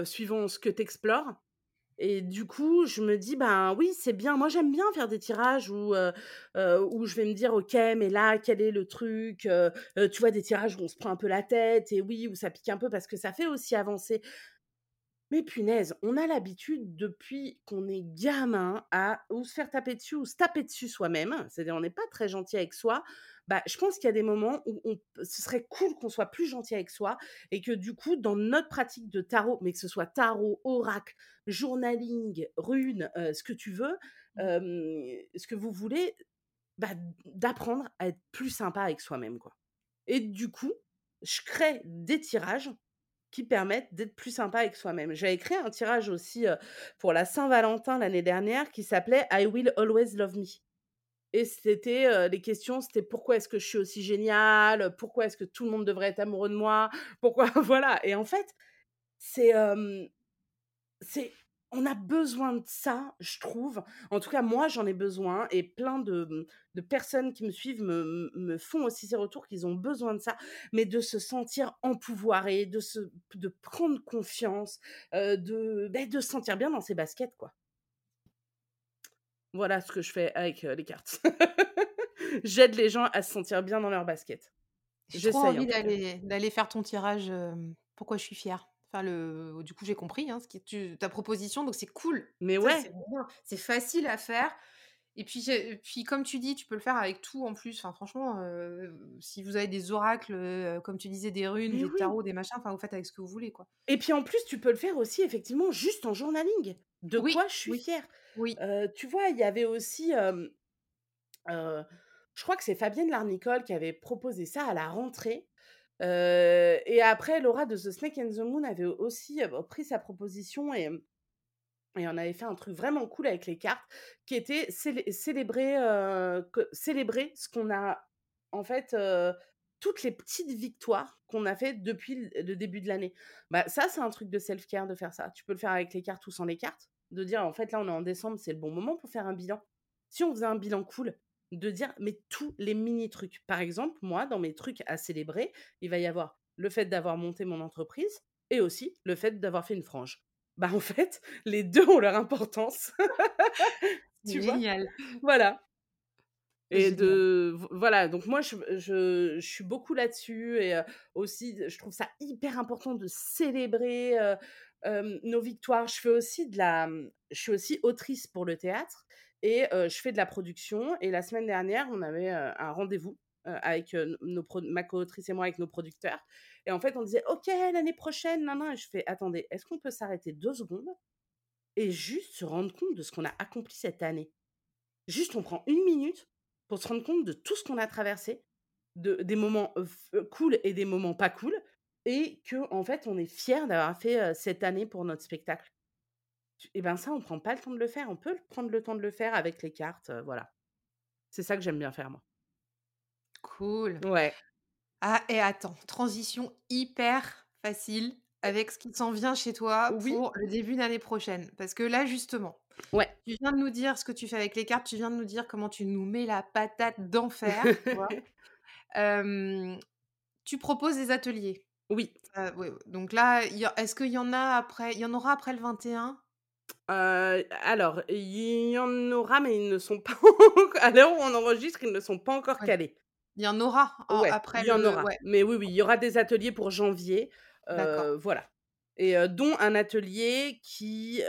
suivant ce que tu explores. Et du coup, je me dis, ben oui, c'est bien. Moi, j'aime bien faire des tirages où, où je vais me dire, OK, mais là, quel est le truc Tu vois, des tirages où on se prend un peu la tête, et oui, où ça pique un peu, parce que ça fait aussi avancer. Mais punaise, on a l'habitude depuis qu'on est gamin à ou se faire taper dessus ou se taper dessus soi-même. C'est-à-dire, on n'est pas très gentil avec soi. Bah, je pense qu'il y a des moments où on, ce serait cool qu'on soit plus gentil avec soi et que du coup, dans notre pratique de tarot, mais que ce soit tarot, oracle, journaling, rune, ce que tu veux, mmh. ce que vous voulez, bah, d'apprendre à être plus sympa avec soi-même, quoi. Et du coup, je crée des tirages qui permettent d'être plus sympa avec soi-même. J'ai créé un tirage aussi pour la Saint-Valentin l'année dernière qui s'appelait I Will Always Love Me. Et c'était les questions, c'était pourquoi est-ce que je suis aussi géniale, pourquoi est-ce que tout le monde devrait être amoureux de moi, pourquoi voilà. Et en fait, c'est c'est on a besoin de ça, je trouve. En tout cas, moi, j'en ai besoin et plein de, mmh, de personnes qui me suivent me, font aussi ces retours qu'ils ont besoin de ça, mais de se sentir empouvoiré, de, se, de prendre confiance, de, bah, de se sentir bien dans ses baskets, quoi. Voilà ce que je fais avec les cartes. J'aide les gens à se sentir bien dans leurs baskets. J'ai trop envie d'aller faire ton tirage. pourquoi je suis fière Enfin, le, du coup, j'ai compris hein, ce qui tu, ta proposition, donc c'est cool. Mais ouais, c'est facile à faire. Et puis, puis, comme tu dis, tu peux le faire avec tout en plus. Enfin, franchement, si vous avez des oracles, comme tu disais, des runes, des tarots, des machins, enfin, vous faites avec ce que vous voulez, quoi. Et puis en plus, tu peux le faire aussi effectivement juste en journaling. De quoi je suis fière. Oui. tu vois, il y avait aussi, je crois que c'est Fabienne Larnicole qui avait proposé ça à la rentrée et après, Laura de The Snake and the Moon avait aussi pris sa proposition et, et on avait fait un truc vraiment cool avec les cartes qui était célébrer, célébrer ce qu'on a, en fait, toutes les petites victoires qu'on a faites depuis le début de l'année. Bah, ça, c'est un truc de self-care de faire ça. Tu peux le faire avec les cartes ou sans les cartes. De dire, en fait, là, on est en décembre, c'est le bon moment pour faire un bilan. Si on faisait un bilan cool, de dire, mais tous les mini trucs. Par exemple, moi, dans mes trucs à célébrer, il va y avoir le fait d'avoir monté mon entreprise et aussi le fait d'avoir fait une frange. Bah, en fait, les deux ont leur importance. tu Génial. voilà. Et de voilà, donc moi je, je, suis beaucoup là-dessus et aussi je trouve ça hyper important de célébrer nos victoires. Je fais aussi de la je suis aussi autrice pour le théâtre et je fais de la production. Et la semaine dernière, on avait un rendez-vous avec nos ma co-autrice et moi, avec nos producteurs. Et en fait, on disait, OK, l'année prochaine, non, non. Et je fais, attendez, est-ce qu'on peut s'arrêter deux secondes et juste se rendre compte de ce qu'on a accompli cette année? Juste, on prend une minute pour se rendre compte de tout ce qu'on a traversé, de, des moments cool et des moments pas cool, et que en fait, on est fier d'avoir fait cette année pour notre spectacle. Et ben ça, on prend pas le temps de le faire. On peut prendre le temps de le faire avec les cartes, voilà. C'est ça que j'aime bien faire moi. Cool. Ouais. Ah et attends, transition hyper facile avec ce qui s'en vient chez toi pour le début d'année prochaine. Parce que là, justement, Ouais. tu viens de nous dire ce que tu fais avec les cartes, tu viens de nous dire comment tu nous mets la patate d'enfer, tu proposes des ateliers. Oui. donc là, est-ce qu'il y en a après il y en aura après le 21? alors, il y en aura, mais ils ne sont pas à l'heure où on enregistre, ils ne sont pas encore calés. Il y en aura après il y en aura. Mais oui, oui, il y aura des ateliers pour janvier, voilà et dont un atelier qui,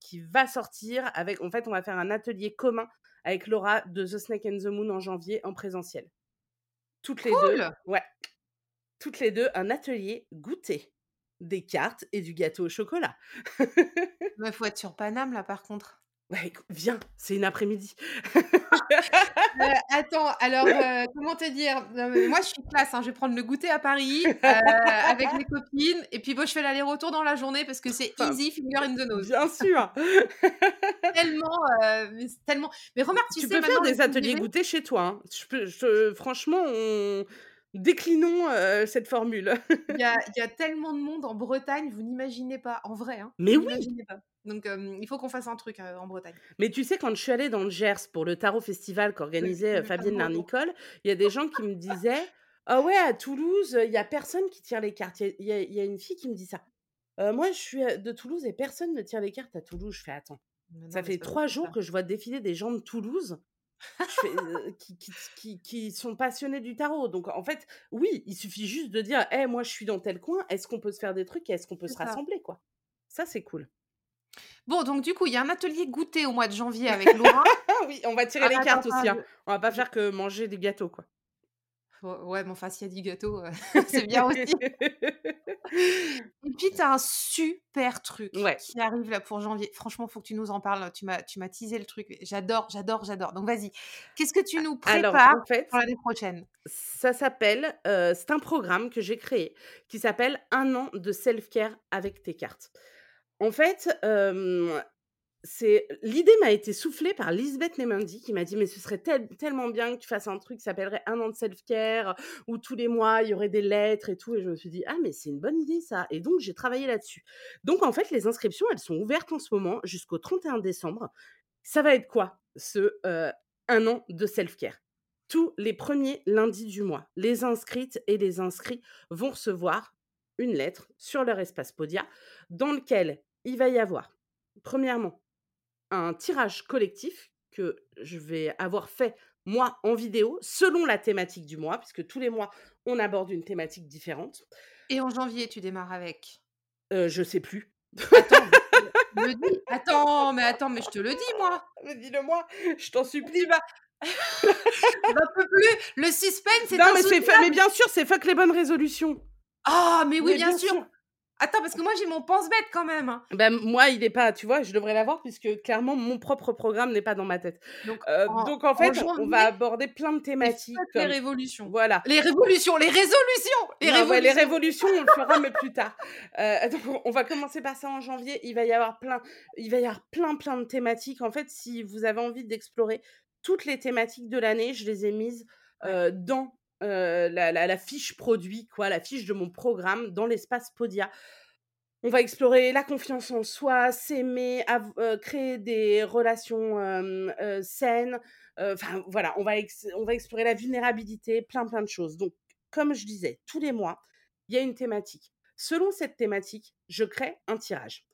qui va sortir avec en fait, on va faire un atelier commun avec Laura de The Snake and the Moon en janvier en présentiel. Toutes les deux ouais. Toutes les deux un atelier goûter des cartes et du gâteau au chocolat. Il faut être sur Paname, là, par contre. Ouais, viens, c'est une après-midi. Euh, attends, alors, euh, comment te dire? Moi, je suis classe, hein, je vais prendre le goûter à Paris euh, avec mes copines, et puis bon, je fais l'aller-retour dans la journée parce que c'est easy, finger in the nose. Bien sûr Tellement, mais tellement... Mais remarque, tu, tu peux faire des ateliers goûter chez toi. Hein. Je peux, franchement, on Déclinons, cette formule. Il y a il y a tellement de monde en Bretagne, vous n'imaginez pas, en vrai, hein, Mais vous oui! pas. Donc il faut qu'on fasse un truc, en Bretagne. Mais tu sais, quand je suis allée dans le Gers pour le tarot festival qu'organisait, Fabienne Larnicole, il y a des gens qui me disaient: «Ah ouais, à Toulouse, il y a personne qui tire les cartes». Il y a y y une fille qui me dit ça. Heu, «Moi, je suis, de Toulouse et personne ne tire les cartes à Toulouse». Je fais: «Attends, non, ça fait pas 3 possible jours ça. que je vois défiler des gens de Toulouse». Fais, qui qui qui qui sont passionnés du tarot. Donc en fait, oui, il suffit juste de dire: «Eh, moi, je suis dans tel coin, est-ce qu'on peut se faire des trucs et est-ce qu'on peut se ça. rassembler, quoi?» Ça, c'est cool. Bon, donc du coup, il y a un atelier goûter au mois de janvier avec Laura. Ah oui, on va tirer Ah, les attends, cartes aussi, hein. On va pas faire que manger des gâteaux, quoi. Ouais, mais enfin, s'il y a du gâteau, heu, c'est bien aussi. Puis tu as un super truc Ouais. qui arrive là pour janvier. Franchement, faut que tu nous en parles. Tu m'as tu m'as teasé le truc. J'adore, j'adore, j'adore. Donc vas-y, qu'est-ce que tu nous A alors, prépares en fait pour l'année prochaine? ça s'appelle, heu, c'est un programme que j'ai créé qui s'appelle «1 an de self-care avec tes cartes». En fait, c'est l'idée m'a été soufflée par Lisbeth Nemendy qui m'a dit: «Mais ce serait tel tellement bien que tu fasses un truc qui s'appellerait «1 an de self-care», où tous les mois, il y aurait des lettres et tout» et je me suis dit: «Ah mais c'est une bonne idée ça» et donc j'ai travaillé là-dessus. Donc en fait, les inscriptions, elles sont ouvertes en ce moment jusqu'au 31 décembre. Ça va être quoi ce, heu, 1 an de self-care? Tous les 1ers lundis du mois, les inscrites et les inscrits vont recevoir une lettre sur leur espace Podia dans lequel il va y avoir, premièrement, un tirage collectif que je vais avoir fait, moi, en vidéo, selon la thématique du mois, puisque tous les mois, on aborde une thématique différente. Et en janvier, tu démarres avec? Heu, je sais plus. Attends, me me dis. Attends, mais attends, mais je te le dis, moi! Mais dis-le moi, je t'en supplie. j'en peux plus, le suspense est Non, mais c'est mais bien sûr, c'est fuck les bonnes résolutions. Ah, mais oui, Mais bien bien sûr! sûr. Attends, parce que moi, j'ai mon pense-bête quand même, hein. M moi, il est pas tu vois, je devrais l'avoir puisque clairement, mon propre programme n'est pas dans ma tête. Donc Heu, en donc en en fait, on va aborder plein de thématiques les comme révolutions. voilà. Les révolutions, les résolutions! Les Non, ouais, les révolutions! révolutions, on le fera, mais plus tard. Heu, donc on va commencer par ça en janvier. Il va y avoir plein il va y avoir plein, plein de thématiques. En fait, si vous avez envie d'explorer toutes les thématiques de l'année, je les ai mises, dans, heu, la la fiche produit, quoi, la fiche de mon programme dans l'espace Podia. On va explorer la confiance en soi, s'aimer, heu, créer des relations, heu, saines, enfin voilà, on va on va explorer la vulnérabilité, plein, plein de choses. Donc comme je disais, tous les mois, il y a une thématique. Selon cette thématique, je crée un tirage,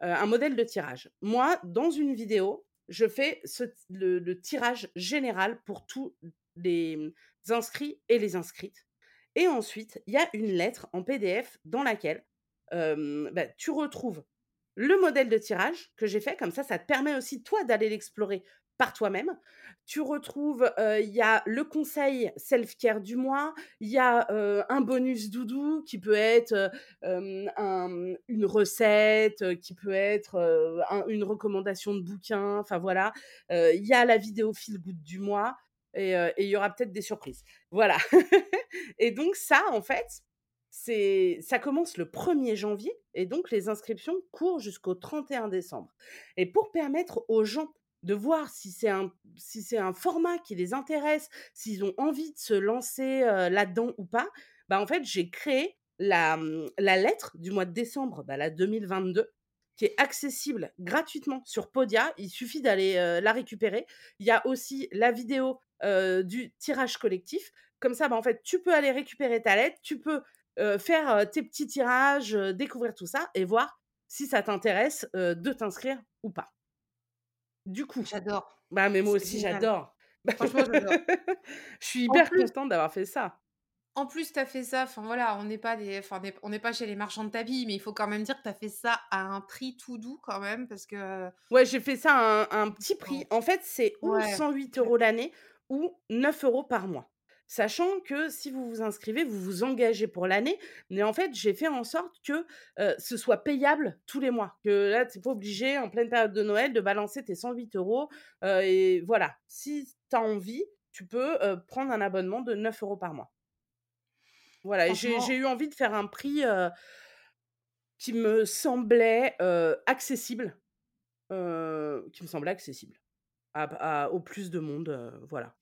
un modèle de tirage. Moi, dans une vidéo, je fais le tirage général pour tous les, inscrits et les inscrites et ensuite, il y a une lettre en PDF dans laquelle, bah, tu retrouves le modèle de tirage que j'ai fait, comme ça, ça te permet aussi, toi, d'aller l'explorer par toi-même. Tu retrouves, il y a le conseil self-care du mois, il y a, un bonus doudou qui peut être, une recette, qui peut être, une recommandation de bouquin, enfin voilà. Il y a la vidéo feel good du mois et il y aura peut-être des surprises. Voilà et donc ça, en fait, c'est ça commence le 1er janvier et donc les inscriptions courent jusqu'au 31 décembre et pour permettre aux gens de voir si c'est un si un format qui les intéresse, s'ils ont envie de se lancer, là-dedans ou pas, bah, en fait, j'ai créé la, mmh, la lettre du mois de décembre, bah, là, 2022, qui est accessible gratuitement sur Podia. Il suffit d'aller, la récupérer. Il y a aussi la vidéo, du tirage collectif. Comme ça, bah, en fait, tu peux aller récupérer ta lettre, tu peux, faire, tes petits tirages, découvrir tout ça et voir si ça t'intéresse, de t'inscrire ou pas. Du coup J'adore, bah, mais moi aussi j'adore. Franchement, j'adore. Je suis hyper plus contente d'avoir fait ça. en plus, tu as fait ça, enfin voilà, on n'est pas des on n'est pas chez les marchands de tapis, mais il faut quand même dire que tu as fait ça à un prix tout doux quand même parce que Ouais, j'ai fait ça à un un petit prix. En fait, c'est ou Ouais. 108 OK. € l'année ou 9 € par mois. Sachant que si vous vous inscrivez, vous vous engagez pour l'année, mais en fait, j'ai fait en sorte que, ce soit payable tous les mois. Que là, tu es pas obligé en pleine période de Noël de balancer tes 108 €, heu et voilà. Si tu as envie, tu peux, prendre un abonnement de 9 € par mois. Voilà j'ai eu envie de faire un prix, qui me semblait, accessible, qui me semblait accessible à b à au plus de monde, voilà.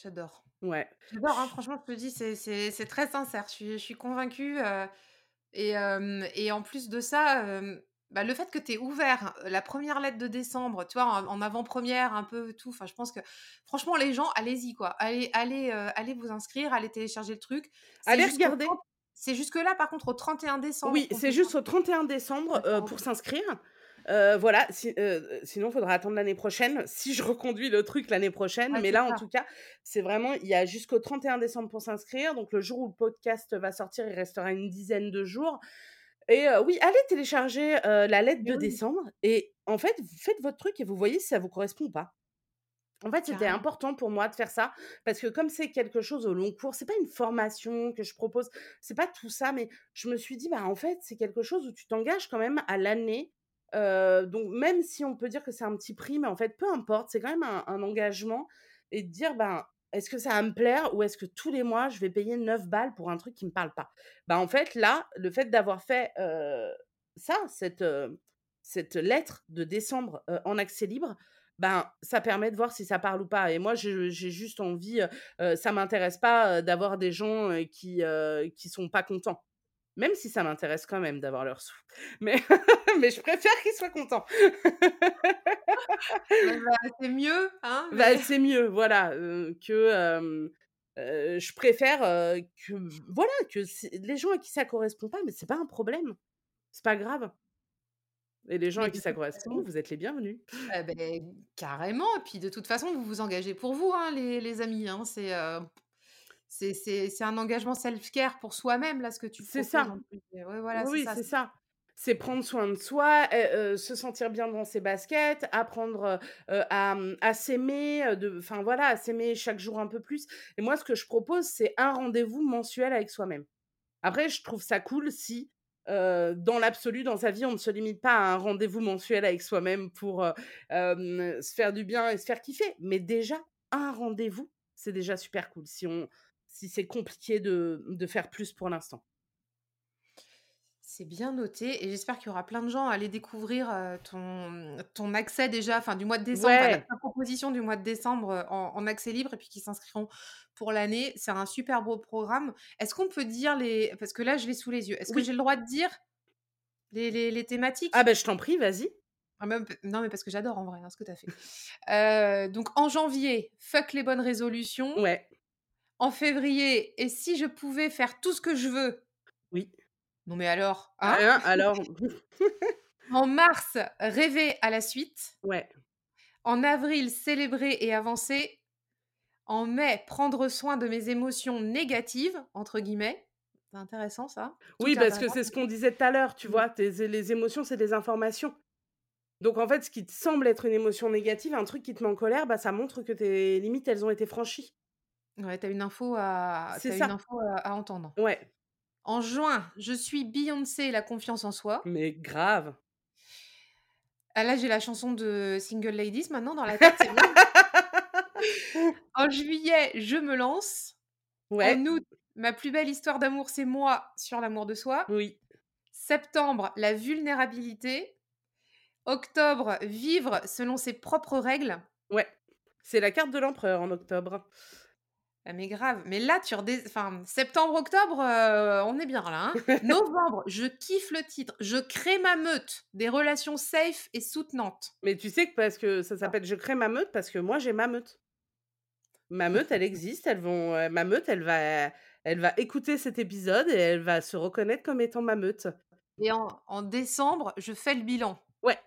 J'adore. Ouais. J'adore, hein, franchement, je te dis, c'est très sincère. Je suis je suis convaincue, heu et et en plus de ça, bah, le fait que tu aies ouvert, la première lettre de décembre, tu vois, en en avant-première un peu tout, enfin, je pense que franchement les gens, allez-y quoi. Allez allez, allez vous inscrire, allez télécharger le truc. C'est Allez jusqu'au regarder. 30 c'est jusque-là par contre au 31 décembre Oui, c'est peut juste au 31 décembre, pour s'inscrire. Heu, voilà, si heu, sinon faudra attendre l'année prochaine, si je reconduis le truc l'année prochaine. Ouais, Mais là, en tout cas, c'est vraiment il y a jusqu'au 31 décembre pour s'inscrire. Donc le jour où le podcast va sortir, il restera une dizaine de jours et heu, oui, allez télécharger, la lettre de oui, décembre et en fait, vous faites votre truc et vous voyez si ça vous correspond ou pas. En fait, c'était important pour moi de faire ça parce que comme c'est quelque chose au long cours, c'est pas une formation que je propose, c'est pas tout ça, mais je me suis dit: «Bah, en fait, c'est quelque chose où tu t'engages quand même à l'année». Donc même si on peut dire que c'est un petit prix, mais en fait, peu importe, c'est quand même un engagement et de dire: «Ben, est-ce que ça va me plaire ou est-ce que tous les mois, je vais payer 9 balles pour un truc qui me parle pas?» bah, en fait, là, le fait d'avoir fait, ça, cette, cette lettre de décembre, en accès libre, ben, ça permet de voir si ça parle ou pas et moi j'ai juste envie, ça m'intéresse pas, d'avoir des gens, qui, qui sont pas contents. Même si ça m'intéresse quand même d'avoir leurs sous. Mais mais je préfère qu'ils soient contents. Bah, c'est mieux, hein, Bah, c'est mieux, voilà, que, je préfère, que voilà, que les gens à qui ça correspond pas, mais c'est pas un problème. C'est pas grave et les gens à qui ça correspond, vous êtes les bienvenus. Beh, carrément et puis de toute façon, vous vous engagez pour vous, hein, les les amis, hein. C'est, c'est c'est c'est un engagement self-care pour soi-même, là, ce que tu C'est proposes ça. ouais, voilà, Oui, c'est ça, c'est c'est ça. C'est prendre soin de soi, et heu, se sentir bien dans ses baskets, apprendre, heu, à, mmh, à s'aimer, enfin voilà, à s'aimer chaque jour un peu plus et moi, ce que je propose, c'est un rendez-vous mensuel avec soi-même. Après, je trouve ça cool si, dans l'absolu, dans sa vie, on ne se limite pas à un rendez-vous mensuel avec soi-même pour, se faire du bien et se faire kiffer. Mais déjà, un rendez-vous, c'est déjà super cool si on si c'est compliqué de de faire plus pour l'instant. c'est bien noté et j'espère qu'il y aura plein de gens à aller découvrir, ton ton accès déjà, enfin du mois de décembre, enfin la proposition du mois de décembre, en en accès libre et puis qui s'inscriront pour l'année. C'est un super beau programme. Est-ce qu'on peut dire les parce que là, je l'ai sous les yeux. Est-ce que j'ai le droit de dire les les les Ah thématiques? ben je t'en prie, vas-y. Ah même p non, mais parce que j'adore en vrai, hein, ce que tu as fait. Heu, donc en janvier, fuck les bonnes résolutions. Ouais, En février, et si je pouvais faire tout ce que je veux? oui. Non mais alors, hein? Hein, alors? En mars, rêver à la suite. Ouais. En avril, célébrer et avancer. En mai, prendre soin de mes émotions «négatives» entre guillemets. C'est intéressant ça. Tout Oui, parce que c'est ce qu'on disait tout à l'heure, tu vois? Les émotions, c'est des informations. Donc en fait, ce qui te semble être une émotion négative, un truc qui te met en colère, bah, ça montre que tes limites, elles ont été franchies. Ouais, tu as une info à C'est tu une ça. info à à entendre. Ouais, En juin, je suis Beyoncé et la confiance en soi. mais grave. Ah là, j'ai la chanson de Single Ladies maintenant dans la tête, c'est. En juillet, je me lance. En Ouais, août, ma plus belle histoire d'amour, c'est moi sur l'amour de soi. oui, Septembre, la vulnérabilité. Octobre, vivre selon ses propres règles. ouais. C'est la carte de l'empereur en octobre. Ah mais grave, mais là tu redé enfin septembre, octobre, heu, on est bien là, hein. Novembre, je kiffe le titre, je crée ma meute, des relations safe et soutenantes. Mais tu sais que parce que ça s'appelle «Je crée ma meute» parce que moi j'ai ma meute. Ma meute, elle existe, elles vont, heu, ma meute, elle va elle va écouter cet épisode et elle va se reconnaître comme étant ma meute. Et en en décembre, je fais le bilan. Ouais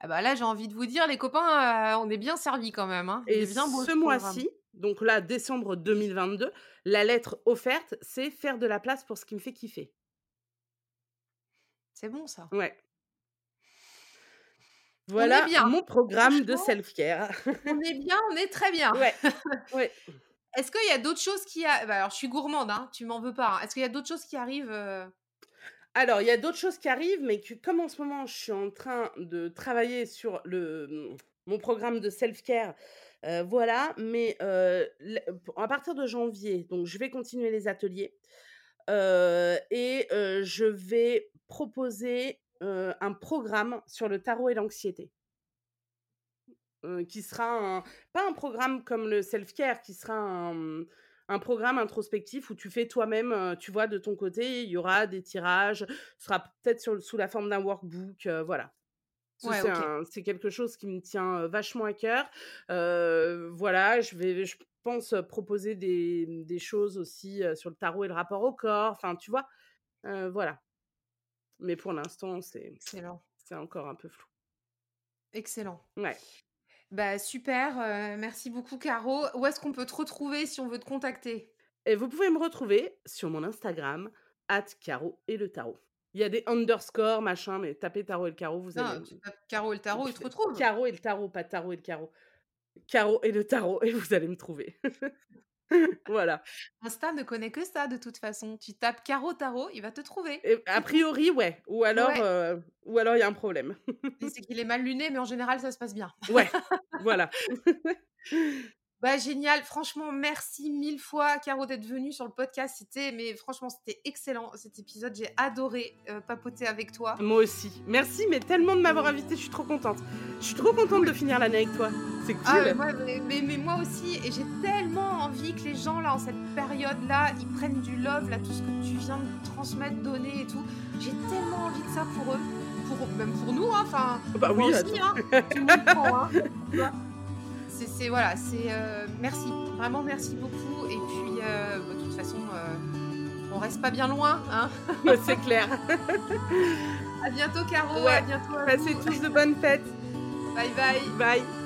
Ah bah là, j'ai envie de vous dire les copains, heu, on est bien servis quand même, hein. Et bien ce mois-ci, donc là, décembre 2022, la lettre offerte, c'est faire de la place pour ce qui me fait kiffer. C'est bon ça. Ouais. On est Voilà bien, mon programme de self-care. on est bien, on est très bien. Ouais, ouais. Est-ce qu'il y a d'autres choses qui a bah, alors je suis gourmande, hein, tu m'en veux pas, hein. Est-ce qu'il y a d'autres choses qui arrivent, heu? Alors, il y a d'autres choses qui arrivent, mais que comme en ce moment, je suis en train de travailler sur le, mon programme de self-care, voilà, mais à partir de janvier, donc je vais continuer les ateliers, et je vais proposer, un programme sur le tarot et l'anxiété. qui sera pas un programme comme le self-care, qui sera un, un programme introspectif où tu fais toi-même, tu vois, de ton côté, il y aura des tirages, ce sera peut-être sous la forme d'un workbook, voilà. C'est quelque chose qui me tient vachement à cœur. voilà, je vais, je pense, proposer des, des choses aussi sur le tarot et le rapport au corps. Enfin, tu vois, voilà. Mais pour l'instant, c'est c'est encore un peu flou. Excellent. Ouais. Bah super, merci beaucoup Caro. Où est-ce qu'on peut te retrouver si on veut te contacter? Et vous pouvez me retrouver sur mon Instagram, at Caro et le tarot. Il y a des underscores, machin, mais tapez tarot et le carreau, vous non, allez. Tu tapes Caro et le tarot, il te retrouve. Caro et le tarot, pas tarot et le carreau. Caro et le tarot, et vous allez me trouver. voilà. Insta ne connaît que ça de toute façon. Tu tapes Caro Tarot, il va te trouver. a priori, ouais. Ou alors, euh, ou alors il y a un problème. c'est qu'il est mal luné, mais en général, ça se passe bien. ouais, voilà. Bah génial, franchement merci mille fois Caro d'être venue sur le podcast, c'était mais franchement c'était excellent cet épisode, j'ai adoré euh, papoter avec toi. Moi aussi, merci mais tellement de m'avoir invité, je suis trop contente. Je suis trop contente de finir l'année avec toi, c'est ah, cool. Ah, mais, mais, moi aussi et j'ai tellement envie que les gens là en cette période là ils prennent du love là tout ce que tu viens de transmettre, donner et tout, j'ai tellement envie de ça pour eux, pour même pour nous, hein. enfin bah oui, aussi, hein. tout le monde prend, hein. C'est voilà, c'est euh, merci, vraiment merci beaucoup. Et puis, euh, bah, de toute façon, euh, on reste pas bien loin, hein C'est clair. à bientôt, Caro. À bientôt. Passez tous de bonnes fêtes. Bye bye. Bye.